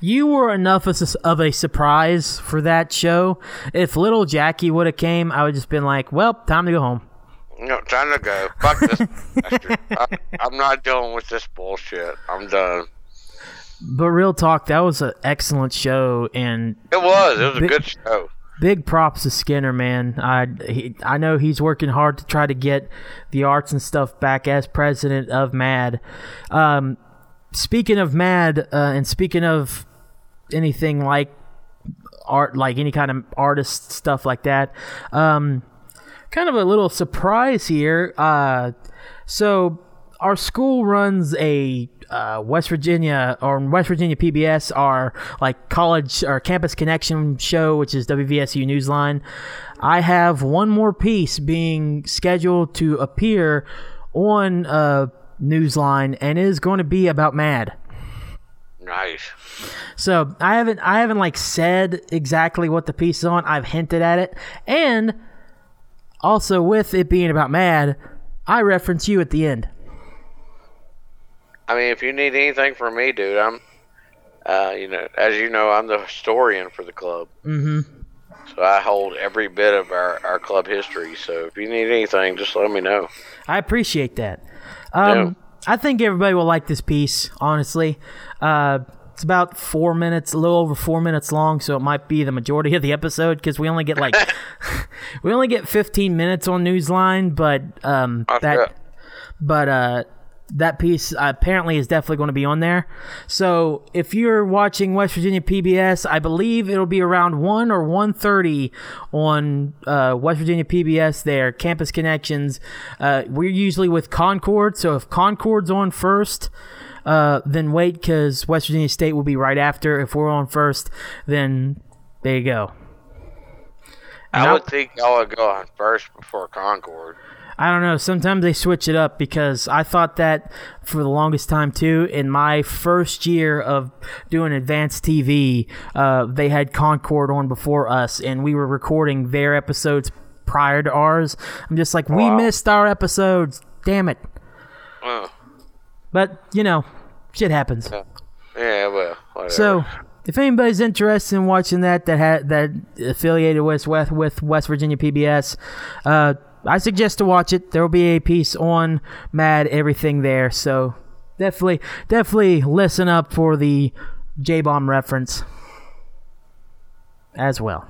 you were enough of a- of a surprise for that show. If little Jackie would have came, I would just been like, "Well, time to go home." No, time to go. Fuck this. I, I'm not dealing with this bullshit. I'm done. But real talk, that was an excellent show, and It was. It was a Big- good show. Big props to Skinner, man. I he, I know he's working hard to try to get the arts and stuff back as president of Mad. Um, speaking of Mad, uh, and speaking of anything like art, like any kind of artist stuff like that, um, kind of a little surprise here. Uh, so our school runs a uh, West Virginia or West Virginia PBS, our like college or campus connection show, which is WVSU Newsline. I have one more piece being scheduled to appear on uh, Newsline, and it is going to be about Mad. Nice. So I haven't I haven't like said exactly what the piece is on. I've hinted at it, and also with it being about Mad, I reference you at the end. I mean, if you need anything from me, dude, I'm, uh, you know, as you know, I'm the historian for the club. Mm-hmm. So I hold every bit of our, our club history. So if you need anything, just let me know. I appreciate that. Um, Yeah. I think everybody will like this piece. Honestly, uh, it's about four minutes, a little over four minutes long, so it might be the majority of the episode because we only get like we only get 15 minutes on Newsline, but um, that but uh, that piece apparently is definitely going to be on there. So if you're watching West Virginia PBS, I believe it'll be around one or 1.30 on uh, West Virginia PBS. There, Campus Connections. Uh, we're usually with Concord, so if Concord's on first. Uh, then wait because West Virginia State will be right after. If we're on first, then there you go. And I I'll- would think y'all would go on first before Concord. I don't know. Sometimes they switch it up because I thought that for the longest time too. In my first year of doing advanced TV, uh, they had Concord on before us, and we were recording their episodes prior to ours. I'm just like, we missed our episodes. Damn it! But you know, shit happens. yeah, well, whatever. So, if anybody's interested in watching that, that had that affiliated with with, with West Virginia PBS, uh, I suggest to watch it. There will be a piece on Mad everything there, so definitely definitely listen up for the J Bomb reference as well.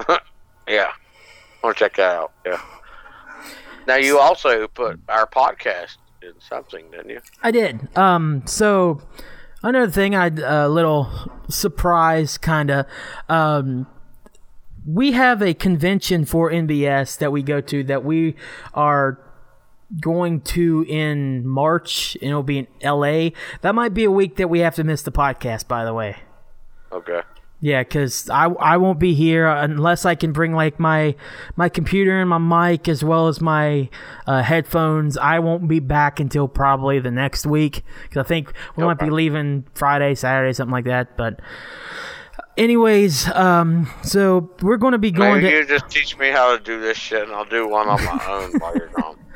yeah, I want to check that out. Yeah. Now you also put our podcast in something, didn't you? I did. Um, so another thing, I a little surprise, kind of. Um, we have a convention for NBS that we go to that we are going to in March, and it'll be in LA. That might be a week that we have to miss the podcast. By the way. Okay. Yeah, because I, I won't be here unless I can bring like my my computer and my mic as well as my uh, headphones. I won't be back until probably the next week because I think we might be leaving Friday, Saturday, something like that. But anyways, um, so we're going to be going Maybe to. you just teach me how to do this shit, and I'll do one on my own while you're gone.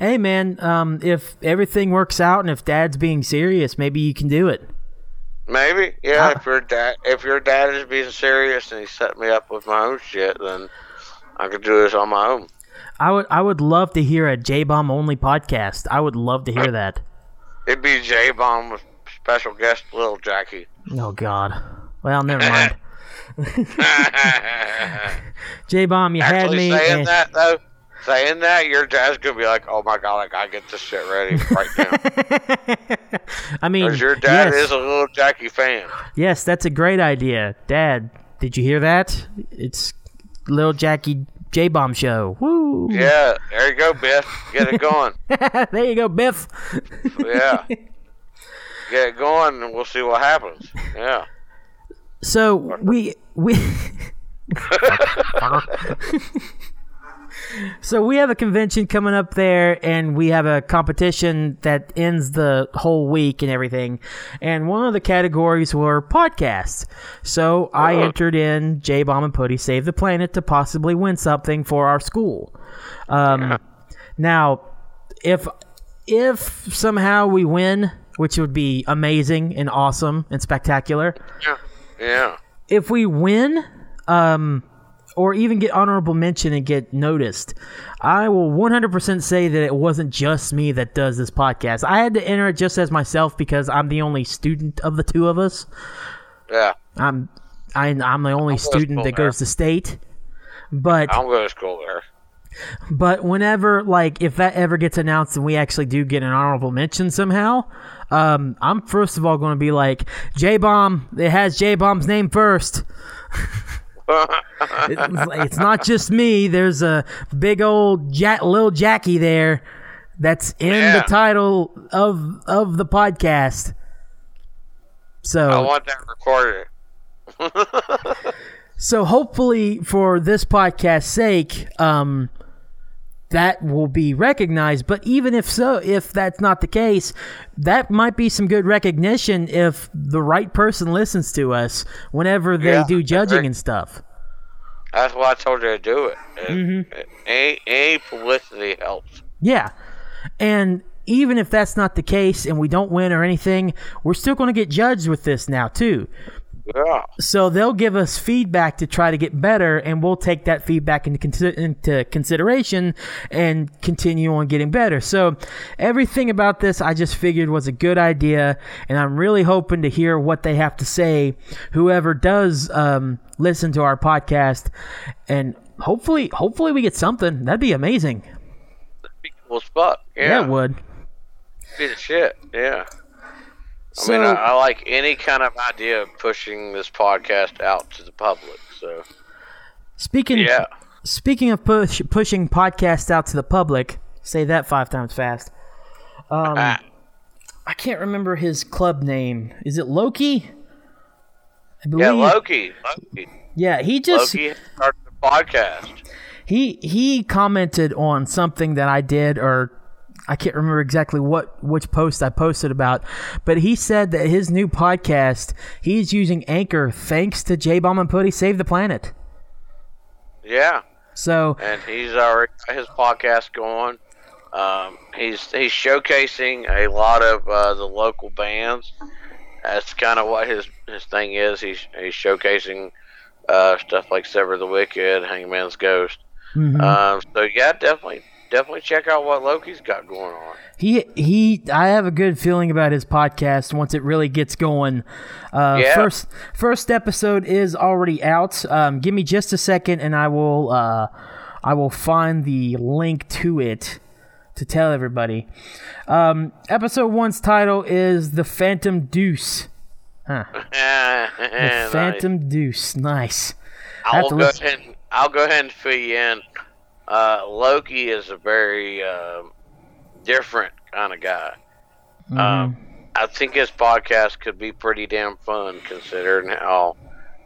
Hey man, um, if everything works out and if Dad's being serious, maybe you can do it. Maybe, yeah. Uh, if your dad, if your dad is being serious and he set me up with my own shit, then I could do this on my own. I would I would love to hear a J Bomb only podcast. I would love to hear that. It'd be J Bomb with special guest Little Jackie. Oh God. Well, never mind. J Bomb, you had Actually, me. saying and- that though, saying that, your dad's gonna be like, "Oh my god, I gotta get this shit ready right now." I mean, Because your dad yes, is a Little Jackie fan. yes, that's a great idea, Dad. Did you hear that? It's Little Jackie J Bomb show. Woo! Yeah, there you go, Biff. Get it going. there you go, Biff. Yeah. Get it going, and we'll see what happens. Yeah. So we we. so we have a convention coming up there, and we have a competition that ends the whole week and everything. And one of the categories were podcasts. So I entered in J Bomb and Putty Save the Planet to possibly win something for our school. Um, Now, if if somehow we win, which would be amazing and awesome and spectacular, Yeah. Yeah. if we win, um, or even get honorable mention and get noticed, I will 100% say that it wasn't just me that does this podcast. I had to enter it just as myself because I'm the only student of the two of us. Yeah. I'm I, I'm the only student that there. goes to state. But I'm going to school there. but whenever like if that ever gets announced and we actually do get an honorable mention somehow, um, I'm first of all going to be like J Bomb. It has J Bomb's name first. It- it's not just me. There's a big old Jack, little Jackie there That's in Yeah. the title of of the podcast. So I want that recorded. So hopefully, for this podcast's sake, um, that will be recognized. But even if so, if that's not the case, that might be some good recognition if the right person listens to us whenever they Yeah, do judging and stuff. That's why I told you to do it. Mm-hmm. Any, any publicity helps. Yeah, and even if that's not the case and we don't win or anything, we're still going to get judged with this now too. Yeah. So they'll give us feedback to try to get better, and we'll take that feedback into, into consideration and continue on getting better. So everything about this, I just figured was a good idea, and I'm really hoping to hear what they have to say. Whoever does um, listen to our podcast, and hopefully, hopefully we get something. That'd be amazing. Be cool fuck. Yeah, Yeah. it would. Be the shit. Yeah. I mean, I, I like any kind of idea of pushing this podcast out to the public. So, speaking, yeah. Speaking of push, pushing podcasts out to the public, say that five times fast. Um, Ah, I can't remember his club name. Is it Loki? I believe. yeah, Loki. Loki. Yeah, he just Loki started the podcast. he he commented on something that I did, or I can't remember exactly what which post I posted about, but he said that his new podcast he's using Anchor thanks to J Bomb and Putty Save the Planet. Yeah. So and he's already got his podcast going. Um, he's he's showcasing a lot of uh, the local bands. That's kind of what his his thing is. He's he's showcasing uh, stuff like Sever the Wicked, Hangman's Ghost. mhm. Um, so yeah, definitely definitely check out what Loki's got going on. He he. I have a good feeling about his podcast once it really gets going. Uh, Yeah. First first episode is already out. Um, give me just a second, and I will uh, I will find the link to it to tell everybody. Um, episode one's title is the Phantom Deuce. Huh. The Phantom Deuce. Nice. I have I'll go listen- ahead. And, I'll go ahead and fill you in. Uh, Loki is a very um different kind of guy. Mm-hmm. Um, I think his podcast could be pretty damn fun considering how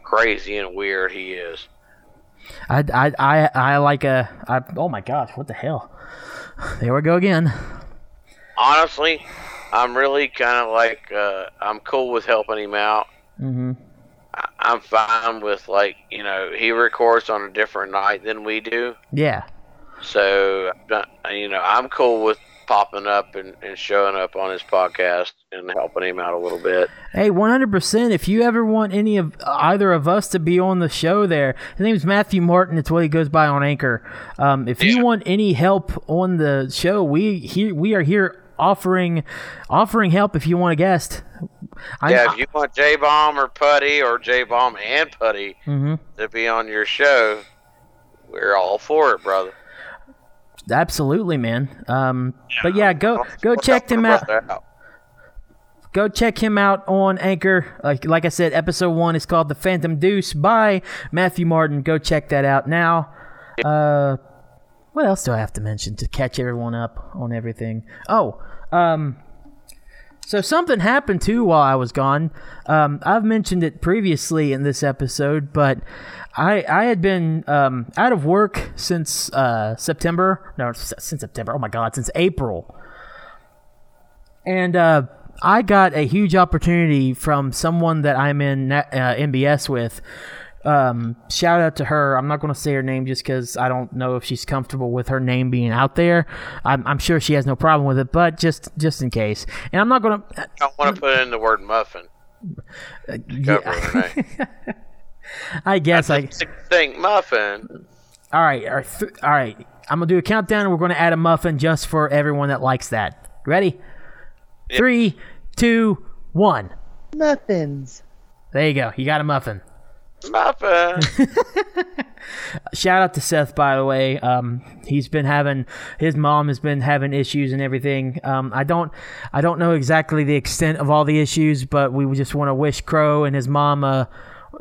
crazy and weird he is. I, I, I, I like a. I, oh my gosh! What the hell? There we go again. Honestly, I'm really kind of like uh, I'm cool with helping him out. hmm I- I'm fine with like you know he records on a different night than we do, Yeah. so you know I'm cool with popping up and, and showing up on his podcast and helping him out a little bit. Hey, 100%. If you ever want any of either of us to be on the show there, his name's Matthew Martin. It's what he goes by on Anchor. Um, if you want any help on the show, we here we are here offering offering help if you want a guest. I, Yeah, if you want J Bomb or Putty or J Bomb and Putty Mhm. to be on your show, we're all for it, brother. absolutely, man. Um, but yeah, go go check him out. out. go check him out on Anchor. Like like I said, episode one is called "The Phantom Deuce" by Matthew Martin. Go check that out now. Uh, what else do I have to mention to catch everyone up on everything? Oh, um, so something happened too while I was gone. Um, I've mentioned it previously in this episode, but I I had been um, out of work since uh, September. No, since September. Oh my God, since April and uh, I got a huge opportunity from someone that I'm in uh, NBS with. Um, shout out to her. I'm not going to say her name just because I don't know if she's comfortable with her name being out there. I'm, I'm sure she has no problem with it, but just just in case. And I'm not going to. I want to put in the word muffin. Cover her name. I guess I. That's the thing, muffin. All right, all right, th- all right. I'm gonna do a countdown, and we're gonna add a muffin just for everyone that likes that. Ready? Yep. Three, two, one. Muffins. There you go. You got a muffin. Muffin. shout out to Seth, by the way. Um, he's been having his mom has been having issues and everything. Um, I don't, I don't know exactly the extent of all the issues, but we just want to wish Crow and his mom, uh,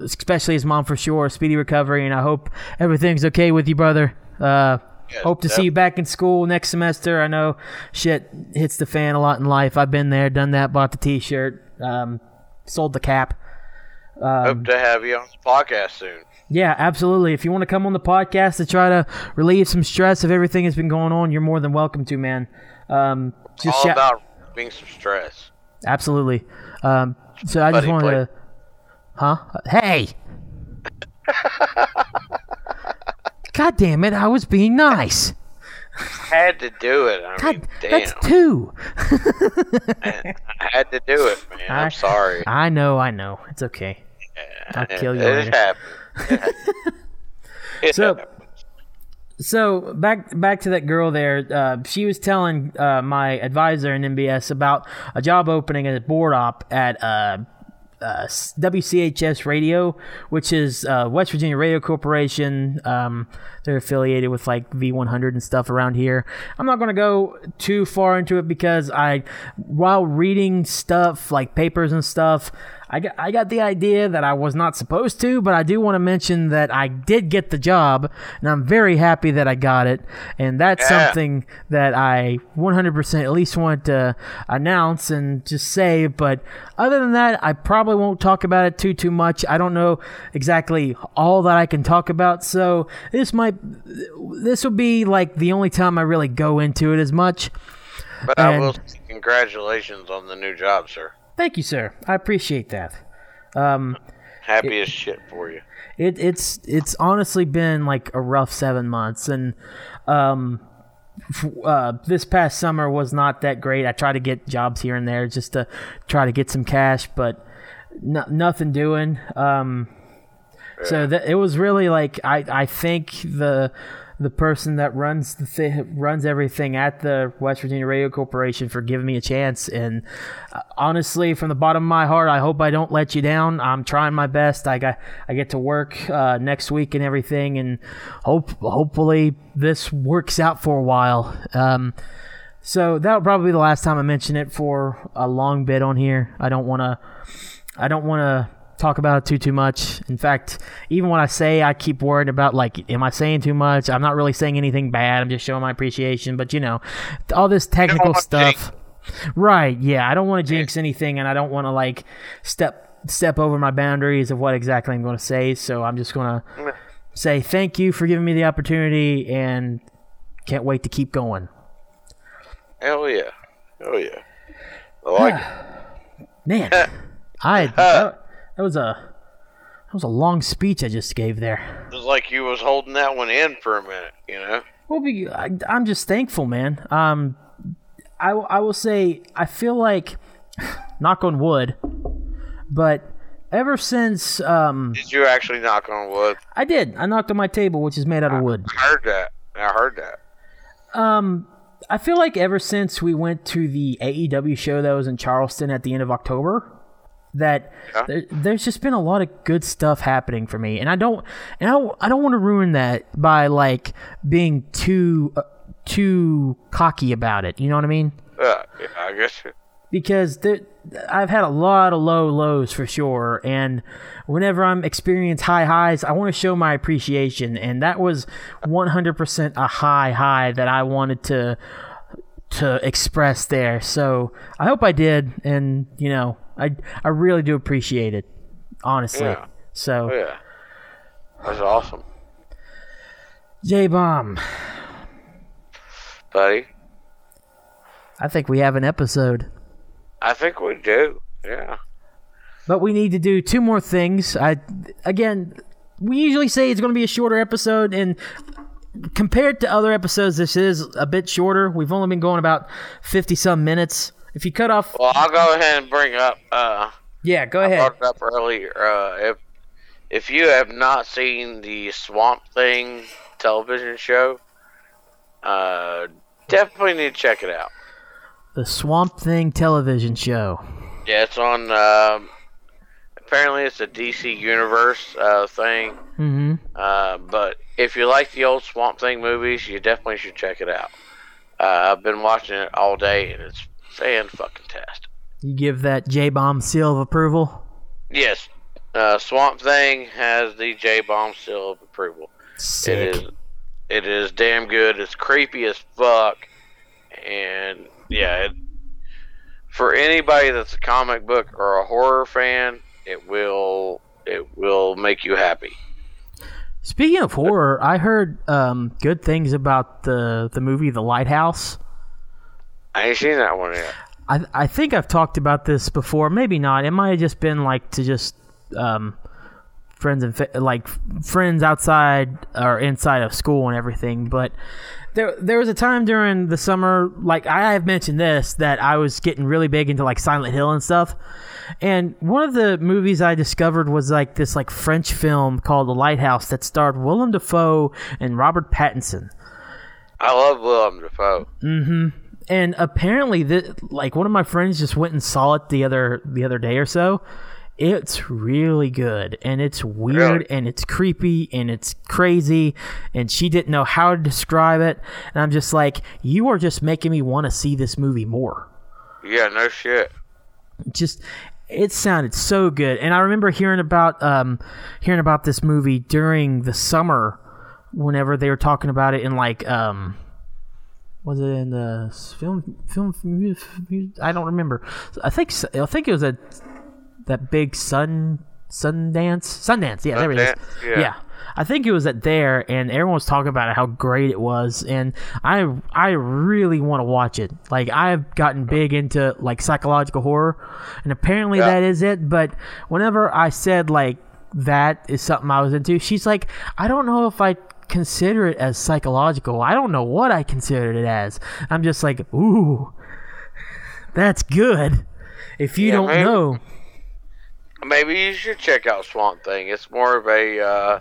especially his mom for sure, a speedy recovery, and I hope everything's okay with you, brother. Uh, Hope to see you back in school next semester. I know shit hits the fan a lot in life. I've been there, done that, bought the T-shirt, um, sold the cap. Hope to have you on the podcast soon. Yeah, absolutely. If you want to come on the podcast to try to relieve some stress of everything that's been going on, you're more than welcome to, man. Um, just All shout- about being some stress. absolutely. Um, so I just wanted play- to, huh? Hey. God damn it! I was being nice. Had to do it. I God, mean, damn. that's two. I had to do it, man. I- I'm sorry. I know, I know. It's okay. I'll kill you It happened. Happened. It So- happened. So back back to that girl there. Uh, she was telling uh, my advisor in NBS about a job opening as a board op at uh, uh, WCHS Radio, which is uh, West Virginia Radio Corporation. Um, they're affiliated with like V100 and stuff around here. I'm not going to go too far into it because I, while reading stuff like papers and stuff, I got I got the idea that I was not supposed to, but I do want to mention that I did get the job, and I'm very happy that I got it, and that's Yeah. something that I 100% at least want to announce and just say. But other than that, I probably won't talk about it too too much. I don't know exactly all that I can talk about, so this might this will be like the only time I really go into it as much. But I will say congratulations on the new job, sir. Thank you, sir. I appreciate that. Um, Happy as shit for you. it, it's it's honestly been like a rough seven months, and um, f- uh, this past summer was not that great. I tried to get jobs here and there just to try to get some cash, but no, nothing doing. Um, so that it was really like I I think the the person that runs the th- runs everything at the West Virginia Radio Corporation for giving me a chance. And uh, honestly, from the bottom of my heart, I hope I don't let you down. I'm trying my best. I got I get to work uh, next week and everything, and hope hopefully this works out for a while. Um, so that'll probably be the last time I mention it for a long bit on here. I don't want to. I don't want to talk about it too too much. In fact, even when I say, I keep worrying about like, am I saying too much? I'm not really saying anything bad. I'm just showing my appreciation. But you know, all this technical stuff. Right? Yeah, I don't want to jinx anything, and I don't want to like step step over my boundaries of what exactly I'm going to say. So I'm just going to say thank you for giving me the opportunity, and can't wait to keep going. Hell yeah. Hell yeah. I like it. Man, I that, was a that was a long speech I just gave there. It was like you was holding that one in for a minute, you know? Well, be, I, I'm just thankful, man. Um, I, will- I will say I feel like, knock on wood, but ever since um, Did you actually knock on wood? I did, I knocked on my table, which is made out of wood. I heard that. I heard that. Um, I feel like ever since we went to the AEW show that was in Charleston at the end of October, that Yeah. there, there's just been a lot of good stuff happening for me, and I don't, and I don't, I don't want to ruin that by like being too, uh, too cocky about it. You know what I mean? Uh, yeah, I guess. because there, I've had a lot of low lows for sure, and whenever I'm experience high highs, I want to show my appreciation, and that was 100% a high high that I wanted to to express there. So I hope I did, and you know, I I really do appreciate it, honestly. Yeah. So Oh, yeah. That's awesome, J Bomb, buddy. I think we have an episode. I think we do. Yeah. But we need to do two more things. I again, we usually say it's going to be a shorter episode, and compared to other episodes, this is a bit shorter. We've only been going about fifty some minutes. If you cut off, Well, I'll go ahead and bring up. Uh, yeah, go I ahead. brought it up earlier. Uh, if if you have not seen the Swamp Thing television show, uh, definitely need to check it out. The Swamp Thing television show. Yeah, it's on. Um, apparently, it's a DC Universe uh, thing. Mm-hmm. Uh, but if you like the old Swamp Thing movies, you definitely should check it out. Uh, I've been watching it all day, and it's fan fucking tastic. You give that J Bomb seal of approval. Yes, uh, Swamp Thing has the J Bomb seal of approval. Sick. It is It is damn good. It's creepy as fuck, and yeah, it, for anybody that's a comic book or a horror fan, it will it will make you happy. Speaking of horror, I heard um, good things about the the movie The Lighthouse. I ain't seen that one yet. I I think I've talked about this before. Maybe not. It might have just been like to just um, friends and fa- like friends outside or inside of school and everything. But there there was a time during the summer, like I have mentioned this, that I was getting really big into like Silent Hill and stuff. And one of the movies I discovered was like this like French film called The Lighthouse that starred Willem Dafoe and Robert Pattinson. I love Willem Dafoe. And apparently th- like one of my friends just went and saw it the other the other day or so it's really good and it's weird Really? and it's creepy and it's crazy and she didn't know how to describe it and i'm just like you are just making me want to see this movie more Yeah, no shit. just it sounded so good and i remember hearing about um hearing about this movie during the summer whenever they were talking about it in like um was it in the film film mu- i don't remember i think i think it was a that big sun sundance sundance yeah there it is yeah. yeah I think it was at there, and everyone was talking about how great it was, and I I really want to watch it. Like I've gotten hmm. big into like psychological horror, and apparently Yeah. that is it. But whenever I said like that is something I was into, she's like, I don't know if I consider it as psychological. I don't know what I considered it as. I'm just like, ooh, that's good. If you Yeah, don't maybe- know, Maybe you should check out Swamp Thing. It's more of a uh,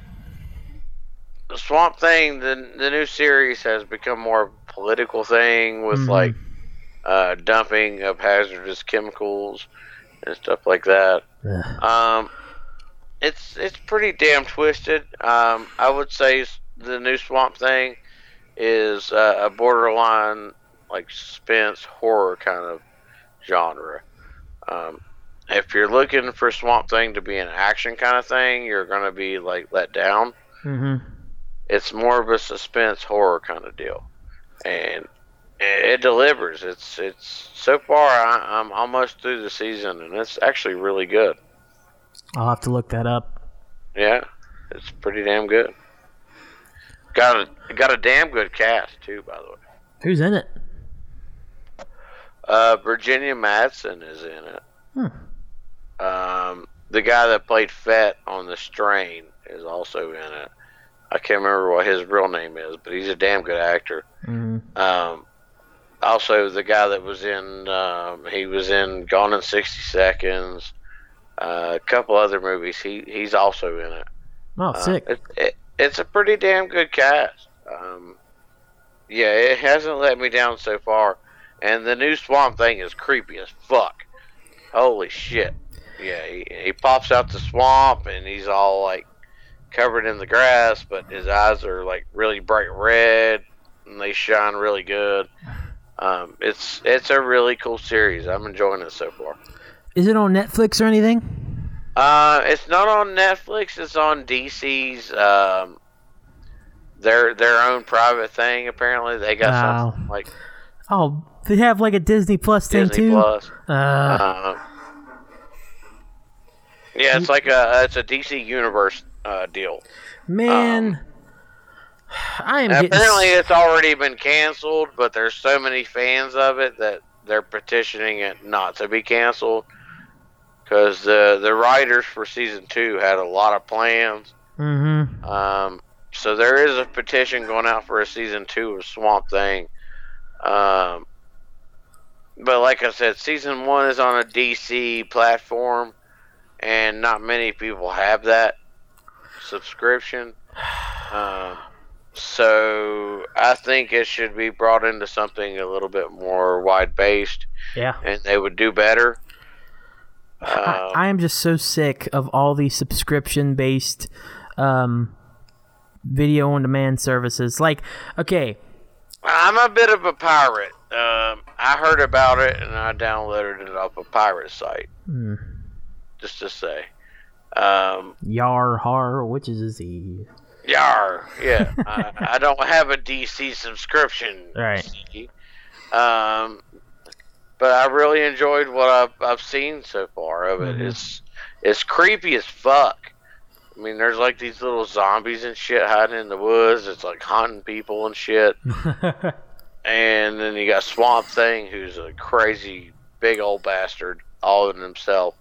Swamp Thing. The the new series has become more political thing with Mhm. like uh, dumping of hazardous chemicals and stuff like that. Ugh. Um, it's it's pretty damn twisted. Um, I would say the new Swamp Thing is uh, a borderline like suspense horror kind of genre. Um, if you're looking for Swamp Thing to be an action kind of thing, you're gonna be like let down. hmm It's more of a suspense horror kind of deal, and it, it delivers. It's it's so far I, I'm almost through the season, and it's actually really good. I'll have to look that up. Yeah, it's pretty damn good. Got a got a damn good cast too, by the way. Who's in it? Uh, Virginia Madsen is in it. Um, the guy that played Fet on The Strain is also in it. I can't remember what his real name is, but he's a damn good actor. hmm Um, also, the guy that was in, um, he was in Gone in 60 Seconds, uh, a couple other movies. He He's also in it. Oh, Uh, sick. It, it, it's a pretty damn good cast. Um, yeah, it hasn't let me down so far. And the new Swamp Thing is creepy as fuck. Holy shit. Yeah, he, he pops out the swamp and he's all like covered in the grass, but his eyes are like really bright red and they shine really good. Um, it's it's a really cool series. I'm enjoying it so far. Is it on Netflix or anything? Uh, it's not on Netflix. It's on DC's um, their their own private thing. Apparently, they got Wow. something like Oh, they have like a Disney Plus thing Disney too. Plus. Uh, Uh, yeah, it's like a it's a DC Universe uh, deal. man, I am And getting. apparently, it's already been canceled, but there's so many fans of it that they're petitioning it not to be canceled because the the writers for season two had a lot of plans. Mhm. Um, so there is a petition going out for a season two of Swamp Thing. Um, but like I said, season one is on a DC platform, and not many people have that subscription. Um, so I think it should be brought into something a little bit more wide based, Yeah. and they would do better. I, Um, I am just so sick of all these subscription based um, video on demand services. Like, okay, I'm a bit of a pirate. Um, I heard about it and I downloaded it off a pirate site. Hmm. Just to say, um, Yar Har, which is he? Yar, yeah. I, I don't have a DC subscription. Right. Um, but I really enjoyed what I've I've seen so far of it. Mhm. It's it's creepy as fuck. I mean, there's like these little zombies and shit hiding in the woods. It's like hunting people and shit. And then you got Swamp Thing, who's a crazy big old bastard, all in himself.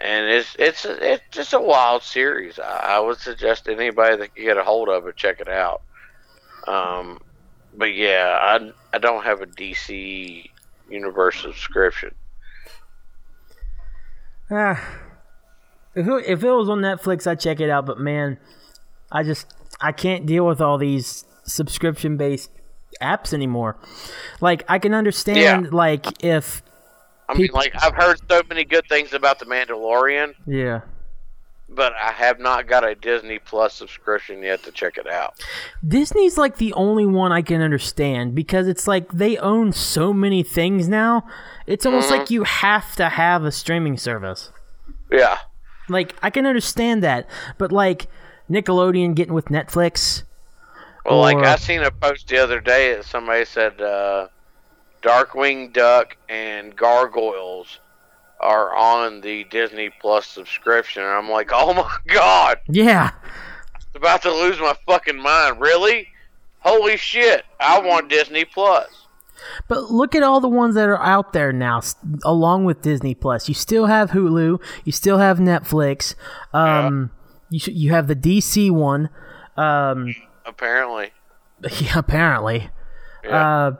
And it's it's it's just a wild series. I, I would suggest anybody that can get a hold of it, check it out. Um, but yeah, I I don't have a DC Universe subscription. Ah, if it, if it was on Netflix, I'd check it out. But man, I just I can't deal with all these subscription based apps anymore. Like I can understand Yeah. like if I mean, like I've heard so many good things about the Mandalorian, yeah. But I have not got a Disney Plus subscription yet to check it out. Disney's like the only one I can understand because it's like they own so many things now. It's almost like you have to have a streaming service. Yeah, Like I can understand that, but like Nickelodeon getting with Netflix. Well, like I seen a post the other day that somebody said uh, Darkwing Duck and Gargoyles are on the Disney Plus subscription, and I'm like, oh my god, Yeah. I'm about to lose my fucking mind. Really? Holy shit! I want Disney Plus. But look at all the ones that are out there now, along with Disney Plus. You still have Hulu. You still have Netflix. Um, you sh- you have the DC one. Um, Apparently, yeah, apparently. yeah. Uh,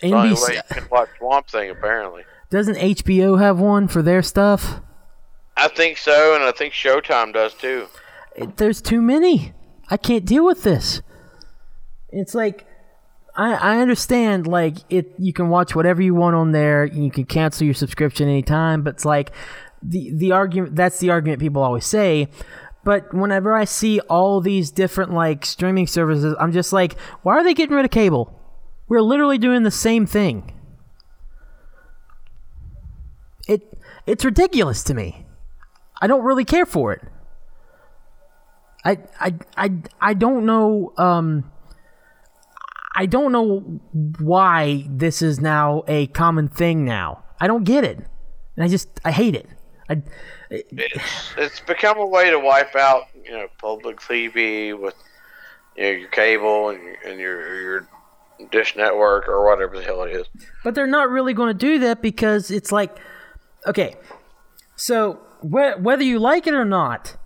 the only way NBC can watch Swamp Thing. Apparently, doesn't HBO have one for their stuff? I think so, and I think Showtime does too. It- there's too many. I can't deal with this. It's like I I understand like it you can watch whatever you want on there, you can cancel your subscription anytime, but it's like the the argument that's the argument people always say. But whenever I see all these different like streaming services, I'm just like, why are they getting rid of cable? We're literally doing the same thing. It it's ridiculous to me. I don't really care for it. I I I I don't know um I don't know why this is now a common thing now. I don't get it. And I just I hate it. I it's it's become a way to wipe out you know public TV with you know your cable and and your your dish network or whatever the hell it is. but they're not really going to do that because it's like okay. So wh- whether you like it or not,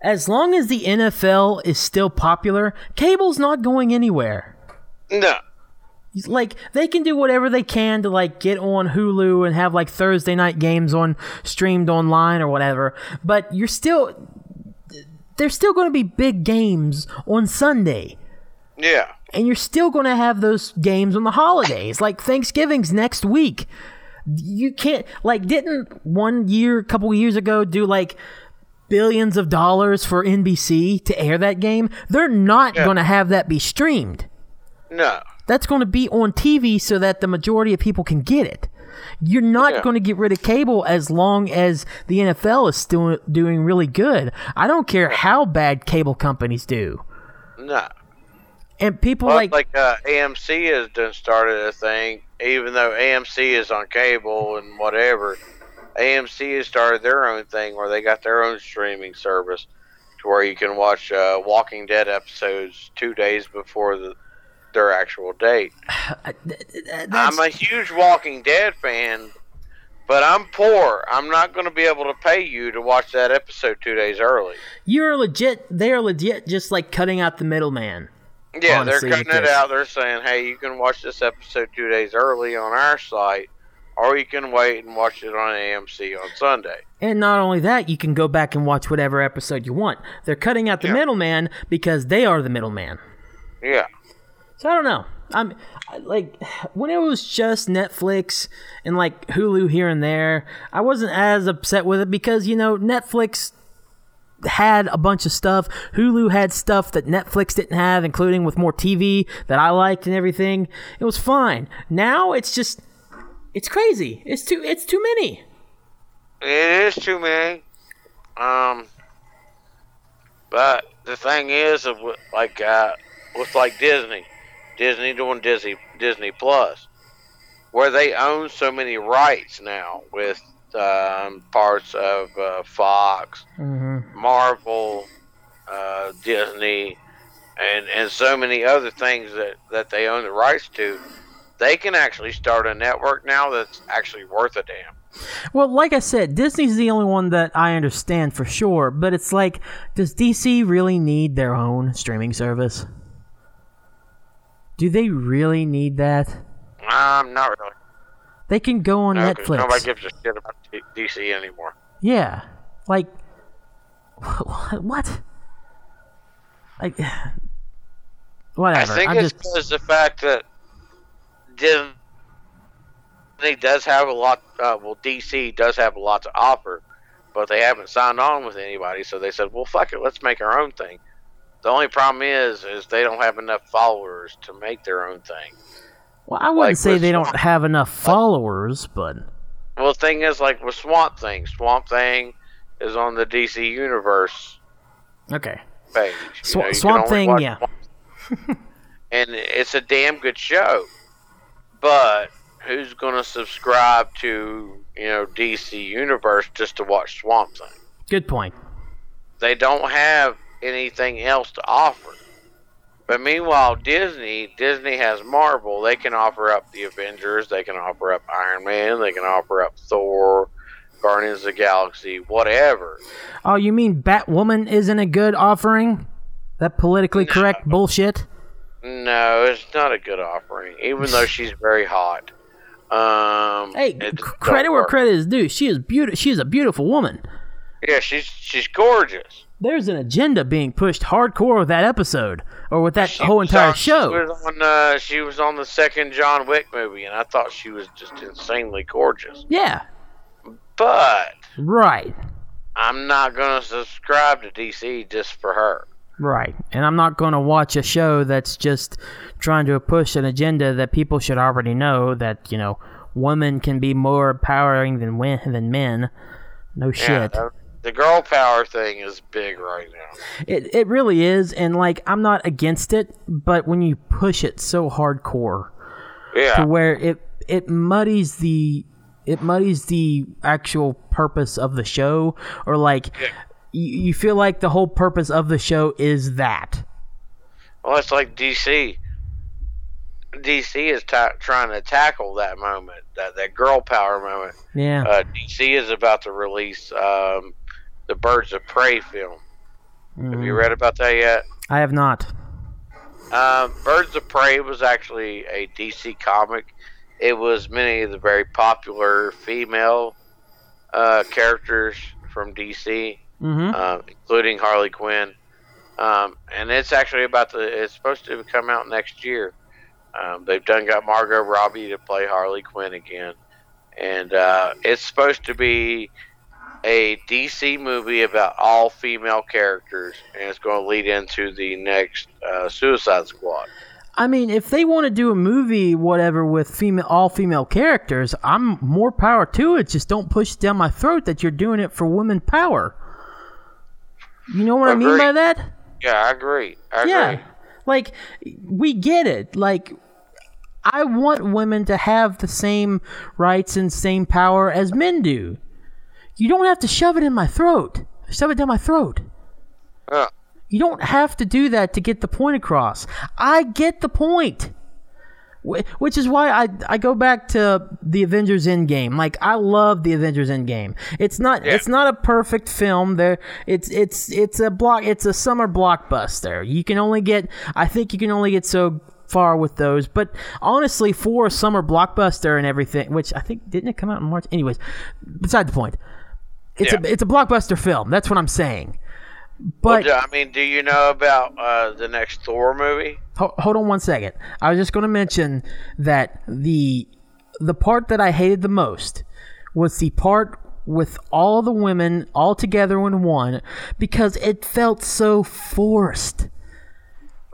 as long as the NFL is still popular, cable's not going anywhere. No, like they can do whatever they can to like get on Hulu and have like Thursday night games on streamed online or whatever, but you're still there's still going to be big games on Sunday. yeah, And you're still going to have those games on the holidays. Like Thanksgiving's next week. You can't like didn't one year a couple years ago do like billions of dollars for NBC to air that game? They're not Yeah. going to have that be streamed no, that's going to be on TV so that the majority of people can get it. You're not Yeah. going to get rid of cable as long as the NFL is still doing really good. I don't care how bad cable companies do. no. And people Well, like, like, uh, AMC has done started a thing, even though AMC is on cable and whatever. AMC has started their own thing where they got their own streaming service to where you can watch uh, Walking Dead episodes two days before the, their actual date. that's, I'm a huge Walking Dead fan, but I'm poor. I'm not going to be able to pay you to watch that episode two days early. you're legit. They are legit, just like cutting out the middleman. Yeah, Honestly, they're cutting it out. They're saying, hey, you can watch this episode two days early on our site, or you can wait and watch it on AMC on Sunday. And not only that, you can go back and watch whatever episode you want. They're cutting out the Yeah. middleman because they are the middleman. Yeah. So I don't know. I'm like when it was just Netflix and like Hulu here and there, I wasn't as upset with it because you know Netflix had a bunch of stuff. Hulu had stuff that Netflix didn't have, including with more TV that I liked and everything. It was fine. Now it's just it's crazy. It's too it's too many. It is too many. Um, but the thing is, like uh, with like Disney, Disney doing Disney Disney Plus, where they own so many rights now with um, parts of uh, Fox, hmm Marvel, uh, Disney, and and so many other things that that they own the rights to. They can actually start a network now that's actually worth a damn. Well, like I said, Disney's the only one that I understand for sure, but it's like, does DC really need their own streaming service? Do they really need that? Um, not really. They can go on No, Netflix. nobody gives a shit about DC anymore. Yeah. Like what? Like whatever. I think I'm it's just because the fact that Disney does have a lot. Uh, well, DC does have a lot to offer, but they haven't signed on with anybody. So they said, "Well, fuck it, let's make our own thing." The only problem is, is they don't have enough followers to make their own thing. Well, I wouldn't like say they don't have enough followers, but Well, the thing is, like with Swamp Thing, Swamp Thing is on the DC Universe okay. page. You know, Swamp Thing, yeah. Swamp- and it's a damn good show. But who's going to subscribe to you know DC Universe just to watch Swamp Thing? Good point. They don't have anything else to offer. But meanwhile, Disney, Disney has Marvel. They can offer up the Avengers. They can offer up Iron Man. They can offer up Thor, Guardians of the Galaxy, whatever. Oh, you mean Batwoman isn't a good offering? That politically No. correct bullshit? No, it's not a good offering, even though she's very hot. Um, Hey, it c- just credit where credit is due. She is beautiful. She is a beautiful woman. Yeah, she's she's gorgeous. There's an agenda being pushed hardcore with that episode or with that She whole entire on- show. She was on uh, she was on the second John Wick movie, and I thought she was just insanely gorgeous. Yeah, But right, I'm not gonna subscribe to DC just for her. right. And I'm not going to watch a show that's just trying to push an agenda that people should already know that you know women can be more empowering than than men. No Yeah, shit. uh, the girl power thing is big right now. It it really is, and like I'm not against it, but when you push it so hardcore yeah, to where it it muddies the it muddies the actual purpose of the show, or like Yeah. you, you feel like the whole purpose of the show is that. well, it's like DC. DC is ta- trying to tackle that moment, that that girl power moment. Yeah. Uh, DC is about to release um, the Birds of Prey film. Have you Mhm. read about that yet? I have not. Um, Birds of Prey was actually a DC comic. It was many of the very popular female uh, characters from DC, Mm-hmm. uh, including Harley Quinn. Um, and it's actually about to. It's supposed to come out next year. Um, they've done got Margot Robbie to play Harley Quinn again, and uh, it's supposed to be a DC movie about all female characters, and it's going to lead into the next uh, Suicide Squad. I mean, if they want to do a movie, whatever, with female all female characters, I'm more power to it. Just don't push it down my throat that you're doing it for women power. You know what I mean by that? Yeah, I agree. I Yeah. agree. Like we get it. Like I want women to have the same rights and same power as men do. You don't have to shove it in my throat. Shove it down my throat. Uh, You don't have to do that to get the point across. I get the point. Which is why I, I go back to the Avengers Endgame. Like I love the Avengers Endgame. It's not Yeah. it's not a perfect film. There it's it's it's a block it's a summer blockbuster. You can only get I think you can only get so far with those. But honestly, for a summer blockbuster and everything, which I think didn't it come out in March? Anyways, beside the point. It's Yeah. a it's a blockbuster film. That's what I'm saying. But do- I mean, do you know about uh, the next Thor movie? Ho- hold on one second. I was just going to mention that the the part that I hated the most was the part with all the women all together in one because it felt so forced.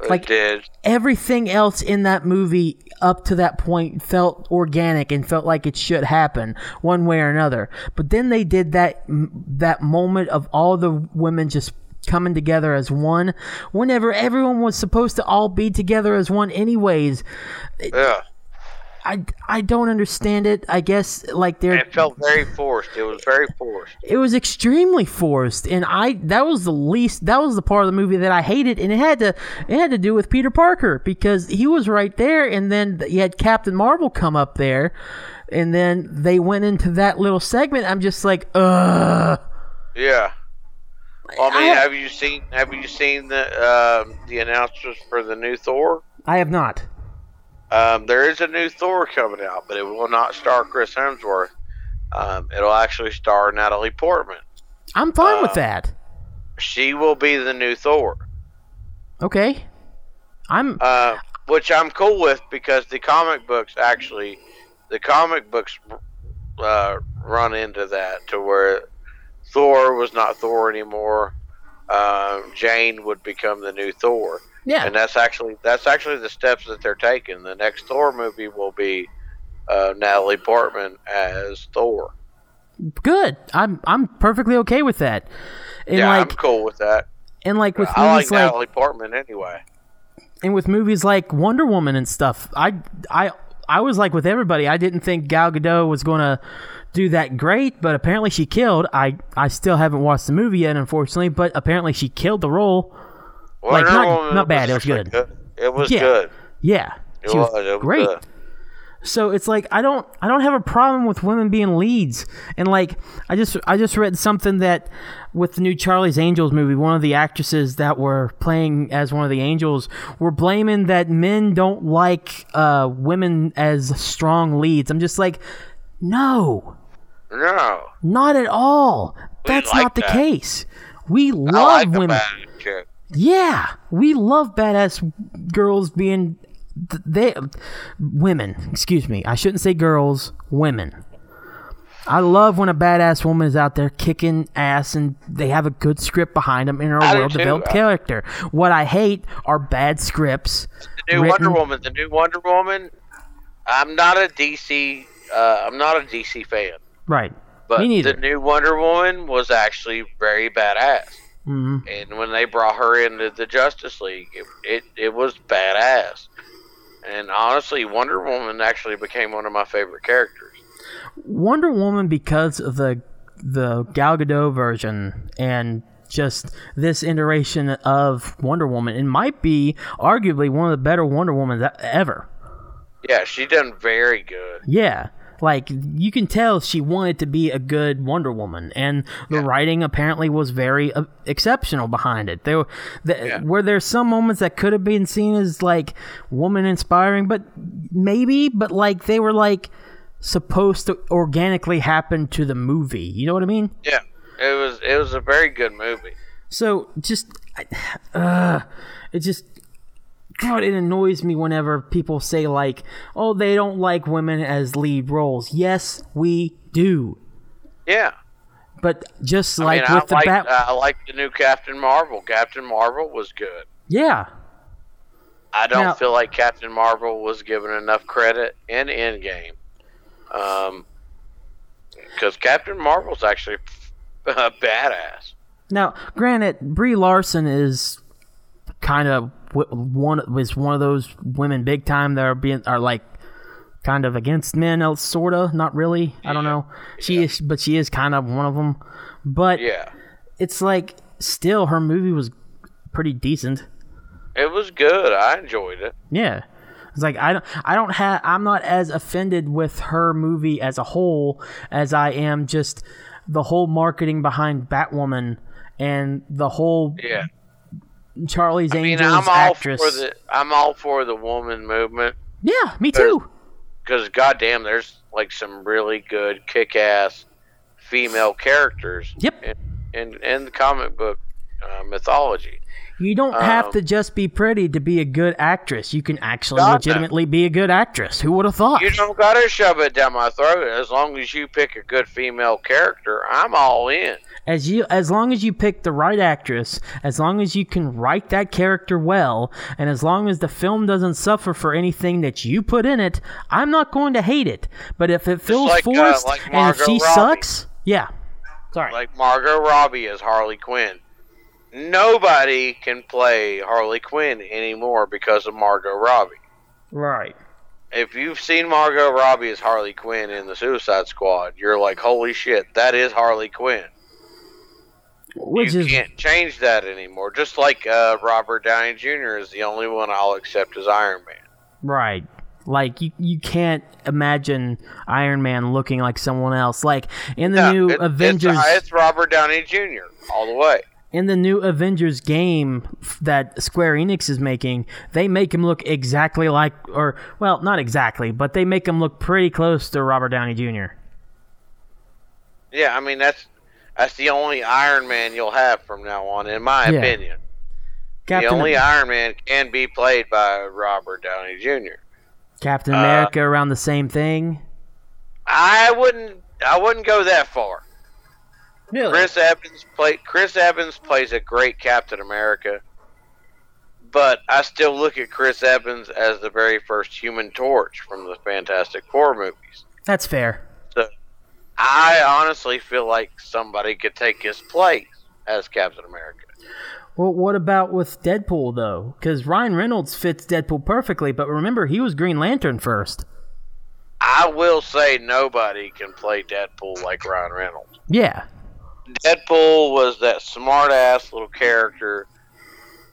It Like- did. Everything else in that movie up to that point felt organic and felt like it should happen one way or another. But then they did that that moment of all the women just coming together as one whenever everyone was supposed to all be together as one anyways Yeah. I i don't understand it i guess like they're It felt very forced. It was very forced. it was extremely forced and i that was the least that was the part of the movie that i hated and it had to it had to do with peter parker because he was right there and then you had captain marvel come up there and then they went into that little segment i'm just like ugh Yeah. Well, I mean, I- have you seen have you seen the um the announcements for the new Thor? i have not Um, there is a new Thor coming out, but it will not star Chris Hemsworth. Um, it'll actually star Natalie Portman. i'm fine with Uh, that She will be the new Thor, okay i'm uh, which I'm cool with because the comic books actually, the comic books uh, run into that to where Thor was not Thor anymore. Um, Jane would become the new Thor. Yeah and that's actually that's actually the steps that they're taking. The next Thor movie will be uh, Natalie Portman as Thor. good i'm i'm perfectly okay with that and yeah, like I'm cool with that. and like with I like movies like Natalie Portman anyway. and with movies like Wonder Woman and stuff, I I I was like with everybody. I didn't think Gal Gadot was going to do that great, but apparently she killed. I I still haven't watched the movie yet, unfortunately, but apparently she killed the role. Like, not- Woman not bad, it was actually good. It was Yeah. good. Yeah, It she was, was, it was great. good. So it's like I don't I don't have a problem with women being leads. And like I just I just read something that with the new Charlie's Angels movie, one of the actresses that were playing as one of the angels were blaming that men don't like uh, women as strong leads. I'm just like, no, No, not at all. We That's like not the that. case. We love like women. Yeah, we love badass girls being th- they women. Excuse me, I shouldn't say girls. Women. I love when a badass woman is out there kicking ass and they have a good script behind them and are a well developed character. What I hate are bad scripts. The new written- Wonder Woman. The new Wonder Woman. I'm not a DC. Uh, I'm not a DC fan, Right. but Me neither. the new Wonder Woman was actually very badass. Hmm and when they brought her into the Justice League, it, it, it was badass. And honestly, Wonder Woman actually became one of my favorite characters. Wonder Woman because of the the Gal Gadot version and just this iteration of Wonder Woman. It might be arguably one of the better Wonder Womans e- ever. Yeah, she done very good. Yeah. Like you can tell she wanted to be a good Wonder Woman, and the writing apparently was very uh, exceptional behind it. There, were- the, Yeah. were there some moments that could have been seen as like woman inspiring, but maybe, but like they were like supposed to organically happen to the movie. You know what I mean? Yeah, it was it was a very good movie. So just, uh, it just, God, it annoys me whenever people say like, "Oh, they don't like women as lead roles." Yes, we do, Yeah, but just I like mean, with I the like bat, I like the new Captain Marvel. Captain Marvel was good. yeah, I don't Now- feel like Captain Marvel was given enough credit in Endgame. Um, because Captain Marvel's actually a badass. Now, granted, Brie Larson is kind of one was one of those women big time that are being are like kind of against men, uh, sorta, not really. I don't know. She is, but she is kind of one of them. But Yeah. it's like still her movie was pretty decent. It was good. I enjoyed it. Yeah. It's like I don't I don't have I'm not as offended with her movie as a whole as I am just the whole marketing behind Batwoman and the whole Yeah. Charlie's I mean, Angels I'm all actress. for the I'm all for the woman movement yeah, me too. because goddamn, there's like some really good kick-ass female characters. Yep. In in, in the comic book uh, mythology. You don't have um, to just be pretty to be a good actress. You can actually legitimately be a good actress. Who would have thought? You don't gotta shove it down my throat. As long as you pick a good female character, I'm all in. As you as long as you pick the right actress as long as you can write that character well and as long as the film doesn't suffer for anything that you put in it i'm not going to hate it but if it feels like, uh, forced like and if she Robbie. sucks yeah sorry Like Margot Robbie as Harley Quinn. nobody can play Harley Quinn anymore because of Margot Robbie. Right. If you've seen Margot Robbie as Harley Quinn in the Suicide Squad, you're like, holy shit, that is Harley Quinn. Which you is can't change that anymore. Just like uh, Robert Downey Jr. is the only one I'll accept as Iron Man. right. Like you, you can't imagine Iron Man looking like someone else. Like in the No, new it- it's- Avengers, It's, Robert Downey Jr. all the way. in the new Avengers game that Square Enix is making, they make him look exactly like, or well, not exactly, but they make him look pretty close to Robert Downey Jr. Yeah, I mean that's that's the only Iron Man you'll have from now on, in my Yeah. opinion. Captain the only Iron Man can be played by Robert Downey Jr. Captain uh, America around the same thing. I wouldn't I wouldn't go that far. Really? Chris Evans play Chris Evans plays a great Captain America, but I still look at Chris Evans as the very first Human Torch from the Fantastic Four movies. That's fair. I honestly feel like somebody could take his place as Captain America. Well, what about with Deadpool though? Because Ryan Reynolds fits Deadpool perfectly, but remember he was Green Lantern first. I will say nobody can play Deadpool like Ryan Reynolds. Yeah. Deadpool was that smart ass little character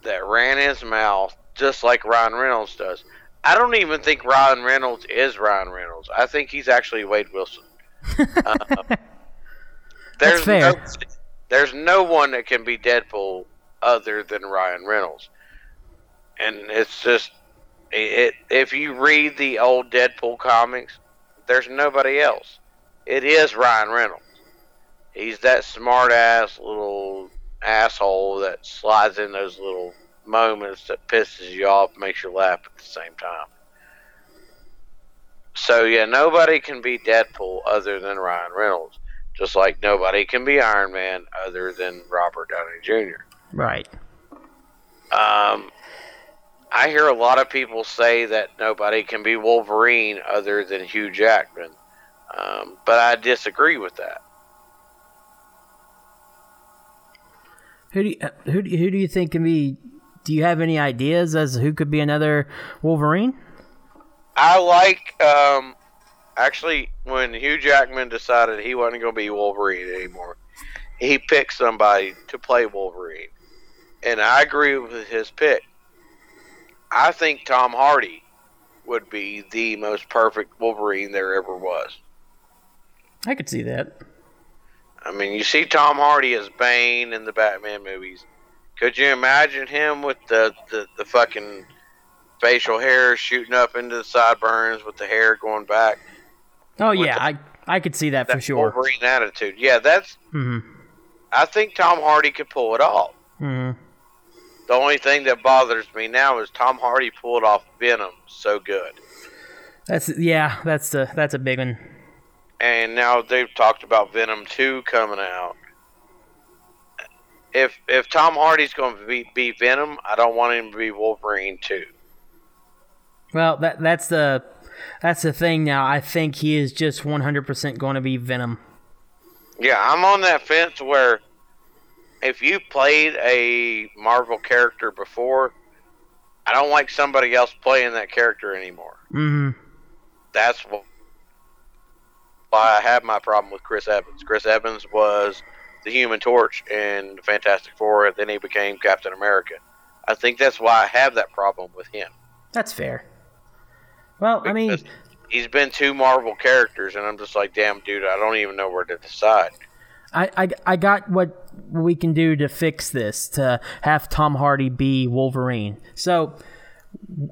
that ran his mouth just like Ryan Reynolds does. I don't even think Ryan Reynolds is Ryan Reynolds. I think he's actually Wade Wilson. Uh, there's fair. No, there's no one that can be Deadpool other than Ryan Reynolds, and it's just it. If you read the old Deadpool comics, there's nobody else. It is Ryan Reynolds. He's that smart ass little asshole that slides in those little moments that pisses you off, makes you laugh at the same time. So yeah, nobody can be Deadpool other than Ryan Reynolds. Just like nobody can be Iron Man other than Robert Downey Jr. Right. Um, I hear a lot of people say that nobody can be Wolverine other than Hugh Jackman, um, but I disagree with that. Who do you, uh, who do who do you think can be? Do you have any ideas as to who could be another Wolverine? I like um actually when Hugh Jackman decided he wasn't going to be Wolverine anymore. He picked somebody to play Wolverine. And I agree with his pick. I think Tom Hardy would be the most perfect Wolverine there ever was. I could see that. I mean, you see Tom Hardy as Bane in the Batman movies. Could you imagine him with the, the, the fucking facial hair shooting up into the sideburns with the hair going back? Oh yeah, the- I I could see that, That for sure. Wolverine attitude. Yeah, that's. hmm I think Tom Hardy could pull it off. hmm The only thing that bothers me now is Tom Hardy pulled off Venom so good, That's yeah, that's the that's a big one. and now they've talked about Venom two coming out. If if Tom Hardy's going to be, be Venom, I don't want him to be Wolverine two. Well, that that's the that's the thing now. I think he is just 100% going to be Venom. Yeah, I'm on that fence where if you played a Marvel character before, I don't like somebody else playing that character anymore. hmm That's why I have my problem with Chris Evans. Chris Evans was the Human Torch in Fantastic Four, and then he became Captain America. I think that's why I have that problem with him. That's fair. Well, I mean, he's been two Marvel characters, and I'm just like, damn, dude, I don't even know where to decide. I, I, I got what we can do to fix this to have Tom Hardy be Wolverine. So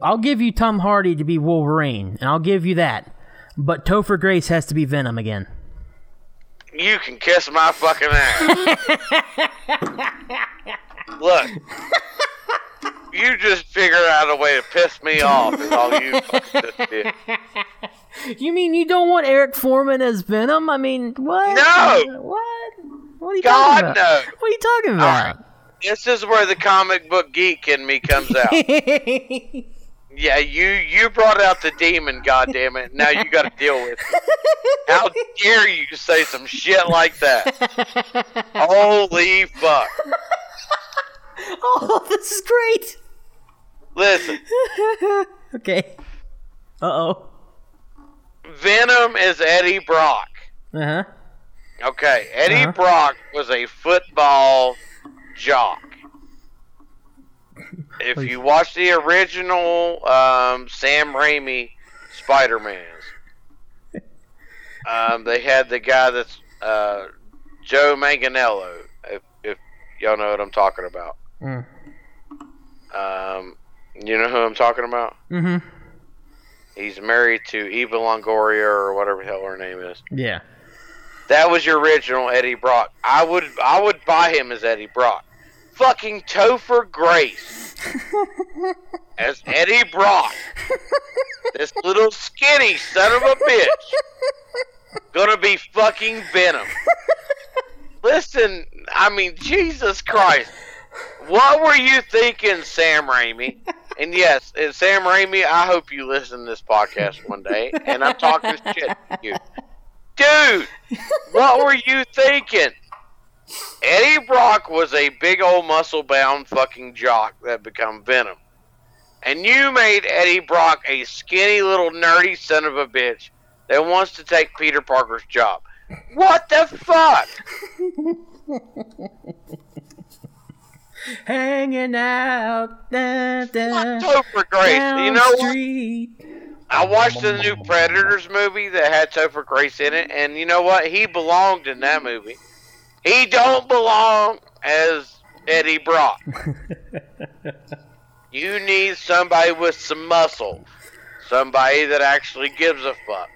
I'll give you Tom Hardy to be Wolverine, and I'll give you that. But Topher Grace has to be Venom again. You can kiss my fucking ass. Look, you just figure out a way to piss me off. Is all you fucking just did. You mean you don't want Eric Forman as Venom? I mean, what? No! What? What are you God talking about? no. What are you talking uh, about? This is where the comic book geek in me comes out. Yeah, you you brought out the demon, goddamn it! Now you got to deal with it. How dare you say some shit like that? Holy fuck! Oh, this is great. Listen, Okay. Uh oh. Venom is Eddie Brock. Uh huh. Okay, Eddie Uh-huh. Brock was a football jock. If you watch the original um, Sam Raimi Spider Mans, um, they had the guy that's uh, Joe Manganiello. If, if y'all know what I'm talking about, Mm. um, you know who I'm talking about. Mm He's married to Eva Longoria or whatever the hell her name is. Yeah. That was your original Eddie Brock. I would I would buy him as Eddie Brock. Fucking Topher Grace as Eddie Brock. This little skinny son of a bitch. Gonna be fucking Venom. Listen, I mean, Jesus Christ. What were you thinking, Sam Raimi? And yes, and Sam Raimi, I hope you listen to this podcast one day. And I'm talking shit to you. Dude, what were you thinking? Eddie Brock was a big old muscle bound fucking jock that become Venom. And you made Eddie Brock a skinny little nerdy son of a bitch that wants to take Peter Parker's job. What the fuck? Hanging out. Da, da, Topher Grace. You know what? street. I watched the new Predators movie that had Topher Grace in it, and you know what? He belonged in that movie. He don't belong as Eddie Brock. you need somebody with some muscle, somebody that actually gives a fuck.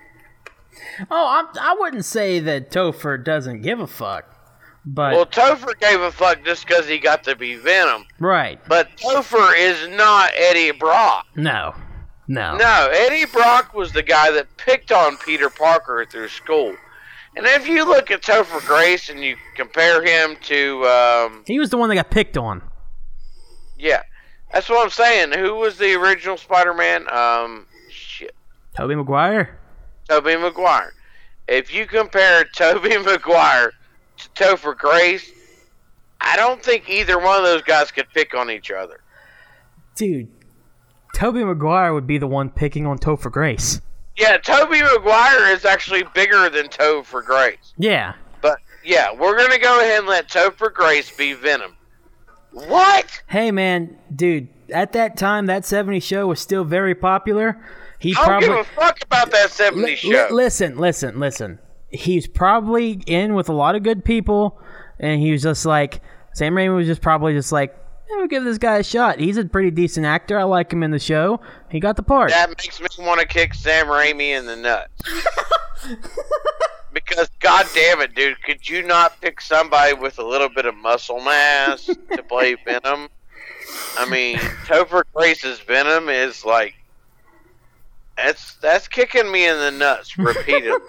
Oh, I'm, I wouldn't say that Topher doesn't give a fuck, but Well, Topher gave a fuck just because he got to be Venom, right? but Topher is not Eddie Brock. No, no, No, Eddie Brock was the guy that picked on Peter Parker through school. And if you look at Topher Grace and you compare him to, um, He was the one that got picked on. yeah, that's what I'm saying. Who was the original Spider-Man? Um, shit, Tobey Maguire. Tobey Maguire. If you compare Tobey Maguire to Topher Grace, I don't think either one of those guys could pick on each other. Dude, Tobey Maguire would be the one picking on Topher Grace. Yeah, Tobey Maguire is actually bigger than Topher Grace. Yeah. But yeah, we're gonna go ahead and let Topher Grace be Venom. What? Hey man, dude, at that time that 70 show was still very popular. He I don't probably give a fuck about that 70s Li- show. li- listen, listen, listen. He's probably in with a lot of good people, and he was just like Sam Raimi was just probably just like, we'll give this guy a shot. He's a pretty decent actor. I like him in the show. He got the part. that makes me want to kick Sam Raimi in the nuts. because god damn it, dude, could you not pick somebody with a little bit of muscle mass to play Venom? I mean, Topher Grace's Venom is like that's that's kicking me in the nuts repeatedly.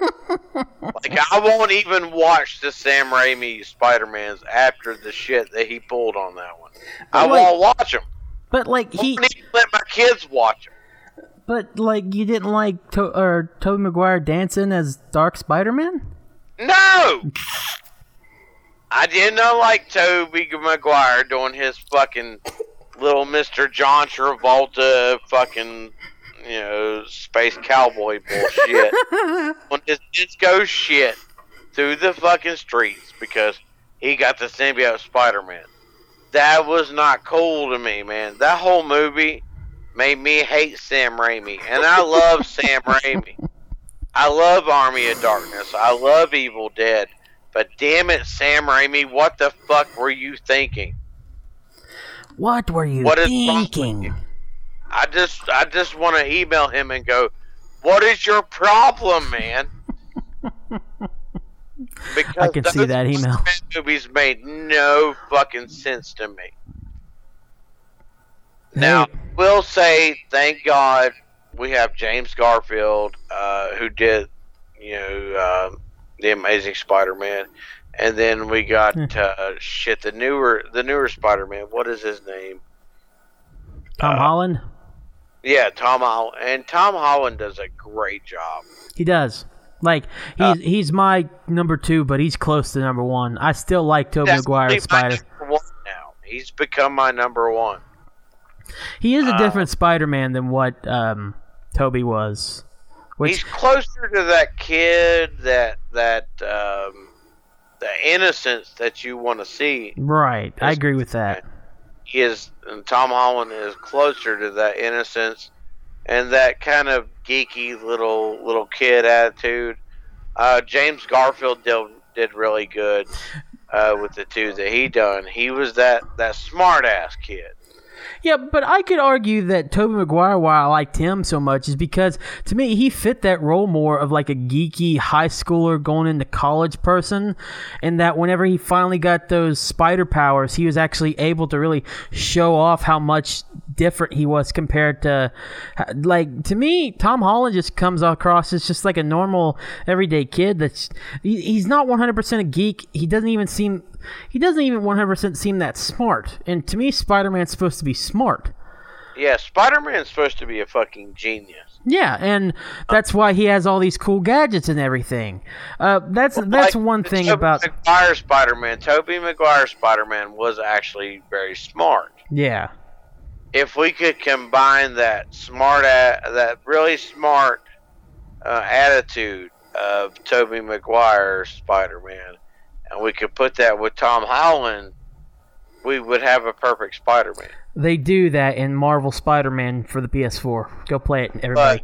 like I won't even watch the Sam Raimi Spider Mans after the shit that he pulled on that one. I like, won't watch them. But like he, won't even let my kids watch them. but like you didn't like to- or Tobey Maguire dancing as Dark Spider-Man. No! I did not like Tobey Maguire doing his fucking little Mr. John Travolta fucking, you know, space cowboy bullshit. on his disco shit through the fucking streets because he got the symbiote Spider Man. That was not cool to me, man. That whole movie made me hate Sam Raimi. And I love Sam Raimi. I love Army of Darkness. I love Evil Dead. But damn it, Sam Raimi, what the fuck were you thinking? What were you What is wrong with thinking? I just I just want to email him and go, "What is your problem, man?" Because I can see that email. Movies made no fucking sense to me. Now, we'll say, thank God, we have James Garfield, uh, who did, you know, um, the Amazing Spider-Man, and then we got Hmm. uh, shit the newer the newer Spider-Man. What is his name? Tom uh, Holland. Yeah, Tom Holland, and Tom Holland does a great job. He does. Like he's Uh, he's my number two, but he's close to number one. I still like Tobey Maguire as Spider. one now. He's become my number one. He is a Uh, different Spider-Man than what um, Tobey was. Which He's closer to that kid that that um, the innocence that you want to see. right, I agree with that. He is, Tom Holland is closer to that innocence and that kind of geeky little little kid attitude. Uh, James Garfield did did really good uh, with the two that he done. He was that that smart ass kid. Yeah, but I could argue that Tobey Maguire, why I liked him so much, is because to me he fit that role more of like a geeky high schooler going into college person, and that whenever he finally got those spider powers, he was actually able to really show off how much different he was compared to, like to me, Tom Holland just comes across as just like a normal everyday kid. That's he, he's not one hundred percent a geek. He doesn't even seem he doesn't even 100% seem that smart. And to me, Spider Man's supposed to be smart. Yeah, Spider Man's supposed to be a fucking genius. Yeah, and that's why he has all these cool gadgets and everything. Uh, that's that's Like, one thing about Maguire Spider Man. Tobey Maguire Spider Man was actually very smart. yeah, if we could combine that smart, a- that really smart uh, attitude of Tobey Maguire Spider-Man, and we could put that with Tom Holland, we would have a perfect Spider-Man. they do that in Marvel Spider Man for the PS4. Go play it, everybody.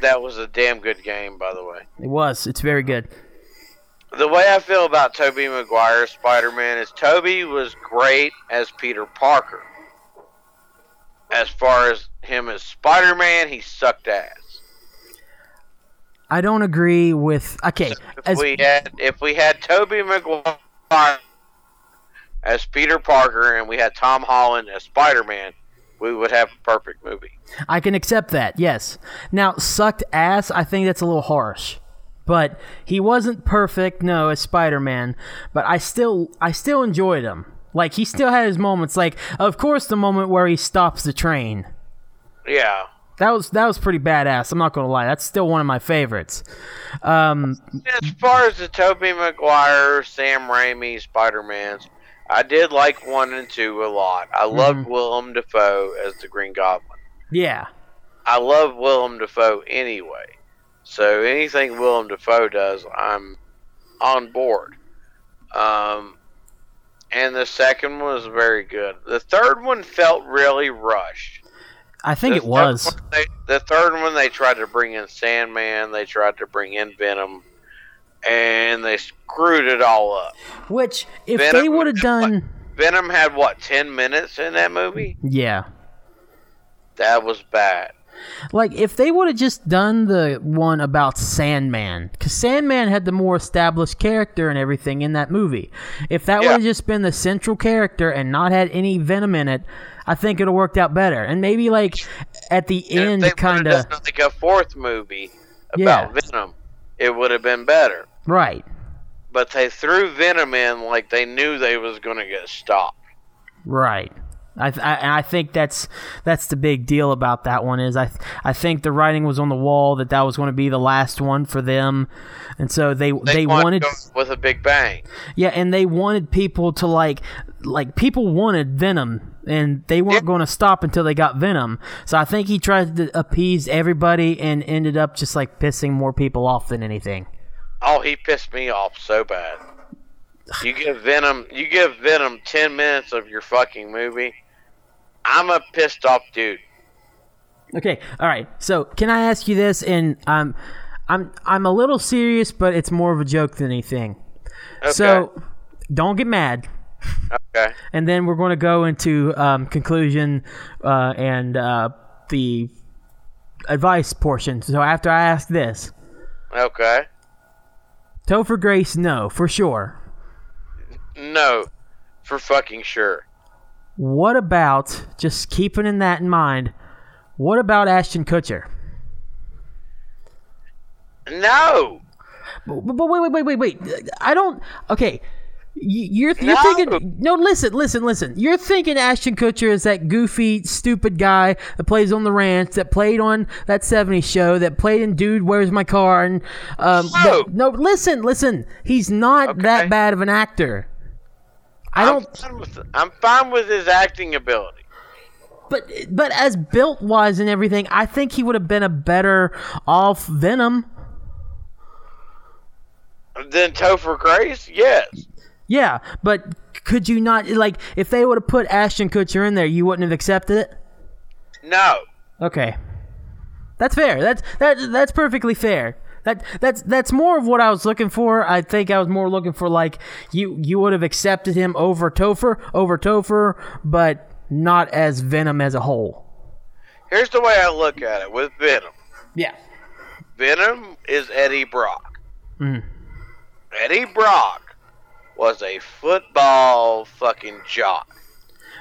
That was a damn good game, by the way. it was. It's very good. The way I feel about Tobey Maguire Spider-Man is Tobey was great as Peter Parker. As far as him as Spider-Man, he sucked ass. I don't agree with. Okay, If as, we had if we had Tobey Maguire as Peter Parker and we had Tom Holland as Spider Man, we would have a perfect movie. I can accept that. Yes. Now, sucked ass. I think that's a little harsh. But he wasn't perfect, no, as Spider-Man. But I still, I still enjoyed him. Like he still had his moments. Like, of course, the moment where he stops the train. Yeah. That was that was pretty badass. I'm not gonna lie. That's still one of my favorites. Um, As far as the Tobey Maguire, Sam Raimi Spider Mans, I did like one and two a lot. I loved Willem Dafoe as the Green Goblin. yeah, I love Willem Dafoe anyway. So anything Willem Dafoe does, I'm on board. Um, and the second one was very good. The third one felt really rushed. I think The it was. they- the third one, they tried to bring in Sandman. They tried to bring in Venom, and they screwed it all up. Which, if Venom they would have done, Venom had what ten minutes in that movie. yeah, That was bad. Like if they would have just done the one about Sandman, because Sandman had the more established character and everything in that movie. If that Yeah. would have just been the central character and not had any venom in it, I think it would have worked out better. And maybe like at the And end, kind of like a fourth movie Yeah. about Venom, it would have been better. right. But they threw Venom in like they knew they was going to get stopped. Right. I, th- I I think that's that's the big deal about that one is I th- I think the writing was on the wall that that was going to be the last one for them, and so they they, They, wanted to with a big bang. yeah, and they wanted people to like like people wanted Venom, and they weren't Yeah. going to stop until they got Venom. So I think he tried to appease everybody and ended up just like pissing more people off than anything. Oh, he pissed me off so bad. You give Venom, you give Venom ten minutes of your fucking movie. I'm a pissed off dude. Okay, all right. So can I ask you this? And um, I'm I'm a little serious, but it's more of a joke than anything. Okay. So don't get mad. okay. And then we're going to go into um, conclusion uh, and uh, the advice portion. So after I ask this, Okay. Topher Grace, no, for sure. No, for fucking sure. What about just keeping in that in mind? What about Ashton Kutcher? No. But, but wait, wait, wait, wait, wait. I don't. Okay, you're you're No. thinking. No, listen, listen, listen. You're thinking Ashton Kutcher is that goofy, stupid guy that plays on the ranch, that played on that '70s show, that played in Dude, Where's My Car? And um, No. that- no, listen, listen. He's not Okay. that bad of an actor. I I'm don't. fine with, I'm fine with his acting ability. But but as built wise and everything, I think he would have been a better off Venom. Then Topher Grace, yes. Yeah, but could you not like if they would have put Ashton Kutcher in there, you wouldn't have accepted it? No. Okay, that's fair. That's that that's perfectly fair. That that's that's more of what I was looking for. I think I was more looking for like you you would have accepted him over Topher over Topher, but not as Venom as a whole. Here's the way I look at it with Venom. Yeah. Venom is Eddie Brock. Mhm. Eddie Brock was a football fucking jock.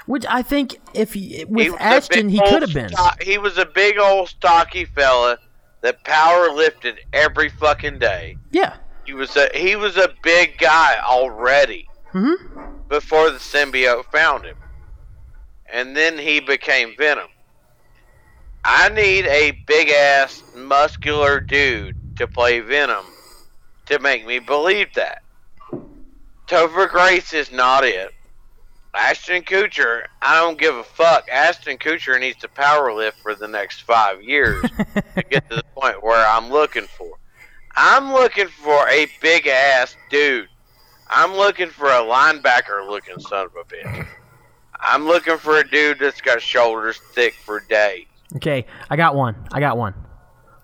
Which I think if he, He with a Ashton he could have been. sto- he was a big old stocky fella that power lifted every fucking day. Yeah. He was a he was a big guy already Mhm. before the symbiote found him, and then he became Venom. I need a big ass muscular dude to play Venom to make me believe that. Topher Grace is not it. Ashton Kutcher, I don't give a fuck. Ashton Kutcher needs to power lift for the next five years to get to the point where I'm looking for. I'm looking for a big ass dude. I'm looking for a linebacker looking son of a bitch. I'm looking for a dude that's got shoulders thick for days. Okay, I got one. I got one.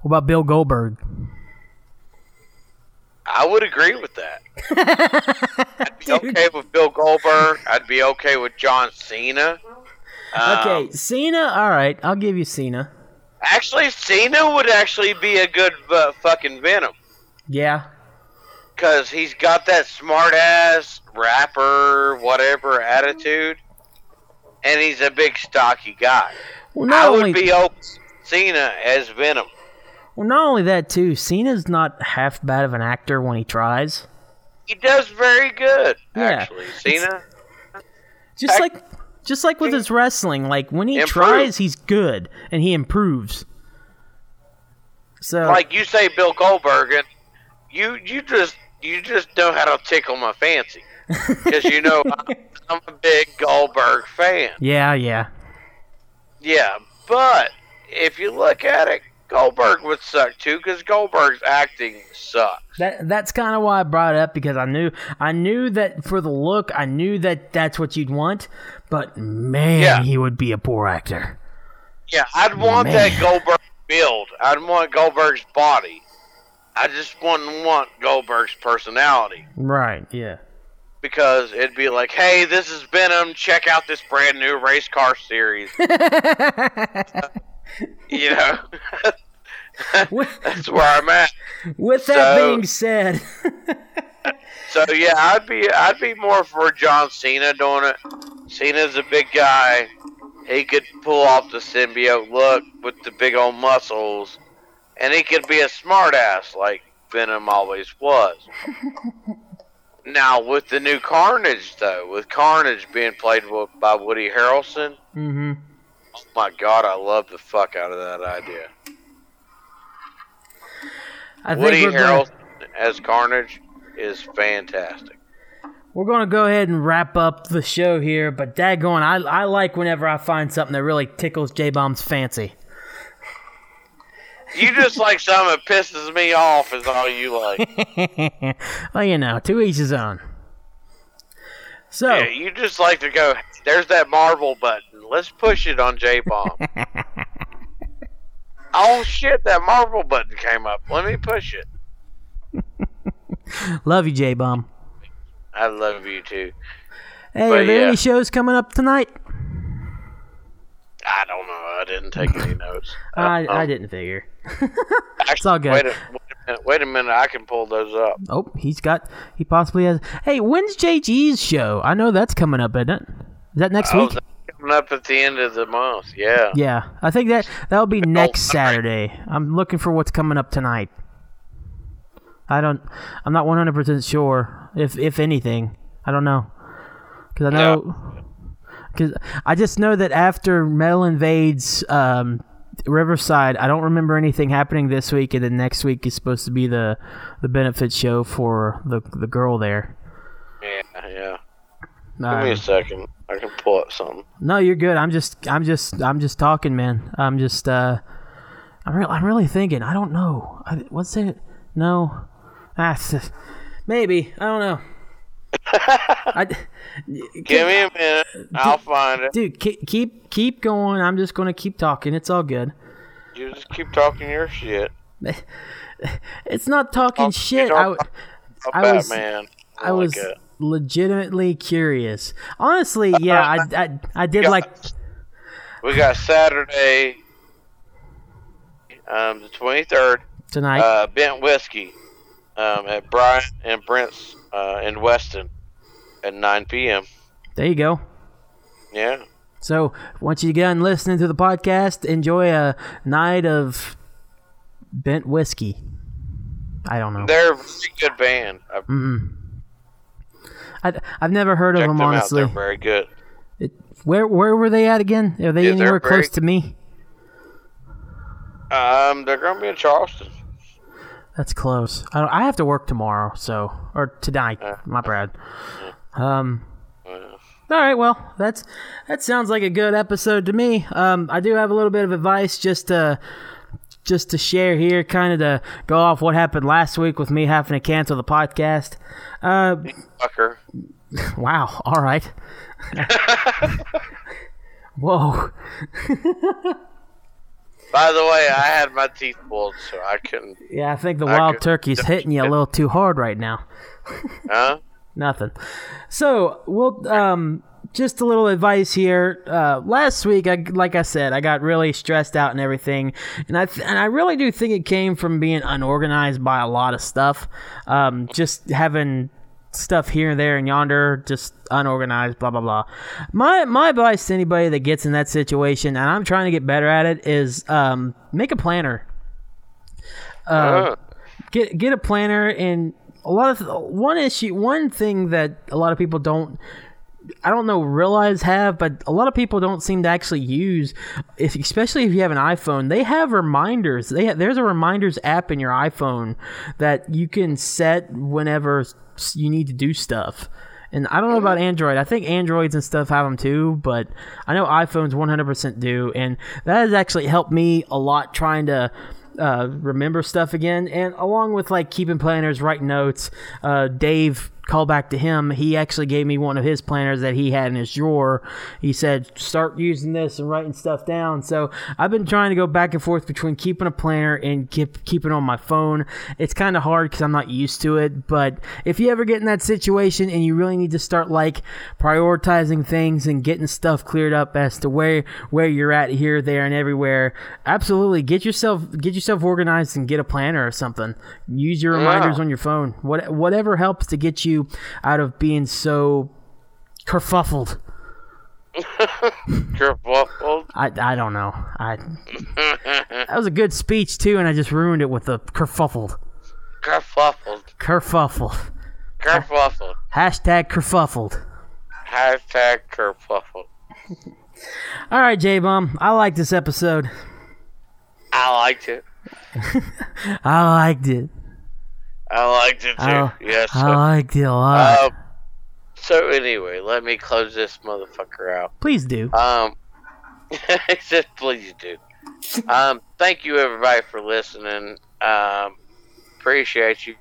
What about Bill Goldberg? I would agree with that. I'd be okay with Bill Goldberg. I'd be okay with John Cena. Um, Okay, Cena. All right, I'll give you Cena. Actually, Cena would actually be a good uh, fucking Venom. Yeah. Because he's got that smart ass rapper, whatever attitude. And he's a big, stocky guy. Well, not I would only be open Cena as Venom. Well, not only that too. Cena's not half bad of an actor when he tries. He does very good, Yeah. actually. Cena. Just Act- like just like with his wrestling, like when he tries, he's good and he improves. So like you say Bill Goldberg and you you just you just know how to tickle my fancy because you know I'm, I'm a big Goldberg fan. yeah, yeah. Yeah, but if you look at it, Goldberg would suck too because Goldberg's acting sucks. That that's kind of why I brought it up because I knew I knew that for the look, I knew that that's what you'd want. But man, Yeah. he would be a poor actor. Yeah, I'd want Man. that Goldberg build. I'd want Goldberg's body. I just wouldn't want Goldberg's personality. Right? Yeah. because it'd be like, "Hey, this is Venom. Check out this brand new race car series." you know, that's where I'm at. with that So- being said, So yeah, I'd be I'd be more for John Cena doing it. Cena's a big guy. He could pull off the symbiote look with the big old muscles, and he could be a smartass like Venom always was. now with the new Carnage though, with Carnage being played by Woody Harrelson, hmm oh my god, I love the fuck out of that idea. I think Woody we're gonna, as Carnage is fantastic. we're gonna go ahead and wrap up the show here. But daggone, I I like whenever I find something that really tickles J Bomb's fancy. You just like something that pisses me off is all you like. well, you know, to each his own. So, Yeah, you just like to go. There's that Marvel button. Let's push it on J Bomb. oh shit! That Marvel button came up. Let me push it. love you, J Bomb. I love you too. Hey, But are there yeah. any shows coming up tonight? I don't know. I didn't take any notes. I, Uh, I um, didn't figure. Actually, all good. Wait a, wait a minute. Wait a minute. I can pull those up. Oh, he's got. He possibly has. Hey, when's JG's show? I know that's coming up, isn't it? Is that next Oh, week? that's coming up at the end of the month. Yeah. Yeah, I think that that'll be next. Saturday. I'm looking for what's coming up tonight. I don't. I'm not 100 percent sure if if anything. I don't know because I know because I just know that after Metal invades um, Riverside, I don't remember anything happening this week, and then next week is supposed to be the the benefit show for the the girl there. Yeah. Yeah. Me Um, a second. I can pull up something. No, you're good. I'm just, I'm just, I'm just talking, man. I'm just, uh, I'm, re- I'm really thinking. I don't know. I, what's it? No, ah, s- maybe. I don't know. I, Give me a minute. I'll find it. dude, keep, keep, keep going. I'm just gonna keep talking. It's all good. You just keep talking your shit. It's not talking Oh, shit. I, I was- Batman. I was like it. Legitimately curious. Honestly, yeah, I, I, I did like. We got Saturday, um, the twenty third. Tonight, Uh, Bent Whiskey, um, at Brian and Brent's uh, in Weston, at nine p.m. there you go. Yeah. So once you get done listening to the podcast, enjoy a night of bent whiskey. I don't know. They're a good band. I've Mm. I, I've never heard of checked them them out. honestly. They're very good. It, where where were they at again? Are they Yeah, anywhere close to me? Um, they're gonna be in Charleston. That's close. I, I have to work tomorrow, so or tonight. My bad. Um. All right. Well, that's that sounds like a good episode to me. Um, I do have a little bit of advice just to just to share here, kind of to go off what happened last week with me having to cancel the podcast. Uh, Fucker. wow. All right. Whoa. By the way, I had my teeth pulled, so I couldn't. Yeah, I think the I wild turkey's hitting you a little too hard right now. Huh? Nothing. So, well, um, just a little advice here. Uh, last week, I, like I said, I got really stressed out and everything, and I th- and I really do think it came from being unorganized by a lot of stuff. Um, just having stuff here and there and yonder, just unorganized, blah blah blah. My my advice to anybody that gets in that situation, and I'm trying to get better at it, is um, make a planner Uh, get get a planner and a lot of one issue one thing that a lot of people don't I don't know realize have but a lot of people don't seem to actually use if, especially if you have an iPhone they have reminders they have, there's a reminders app in your iPhone that you can set whenever you need to do stuff and I don't know about Android. I think Androids and stuff have them too, but I know iPhones 100% do, and that has actually helped me a lot trying to uh, remember stuff again. And along with like keeping planners, writing notes, uh, Dave call back to him. He actually gave me one of his planners that he had in his drawer. He said, start using this and writing stuff down. So I've been trying to go back and forth between keeping a planner and keep keeping on my phone. It's kind of hard because I'm not used to it. But if you ever get in that situation and you really need to start like prioritizing things and getting stuff cleared up as to where where you're at here, there, and everywhere, absolutely get yourself get yourself organized and get a planner or something. Use your reminders on your phone. What whatever helps to get you out of being so kerfuffled. kerfuffled. I, I don't know. I that was a good speech too, and I just ruined it with the kerfuffled. kerfuffled. Kerfuffled. Kerfuffled. Hashtag kerfuffled. Hashtag kerfuffled. All right, J Bomb. I like this episode. I liked it. I liked it. I liked it too. I, yes. I liked it a lot. Um, so anyway, let me close this motherfucker out. Please do. Um, just please do. Um, thank you everybody for listening. Um, appreciate you.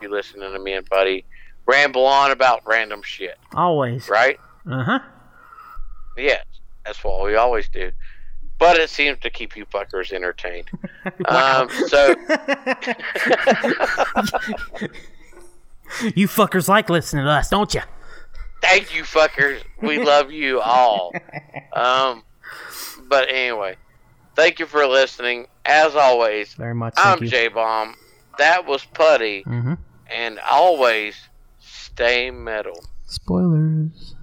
You listening to me and Buddy ramble on about random shit, Always. right? Uh huh. Yes, that's what we always do. But it seems to keep you fuckers entertained. Um, so You fuckers like listening to us, don't you? thank you, fuckers. We love you all. Um, but anyway, thank you for listening. As always, Very much. I'm Thank you. J Bomb. That was Putty, Mm-hmm. and always stay metal. Spoilers.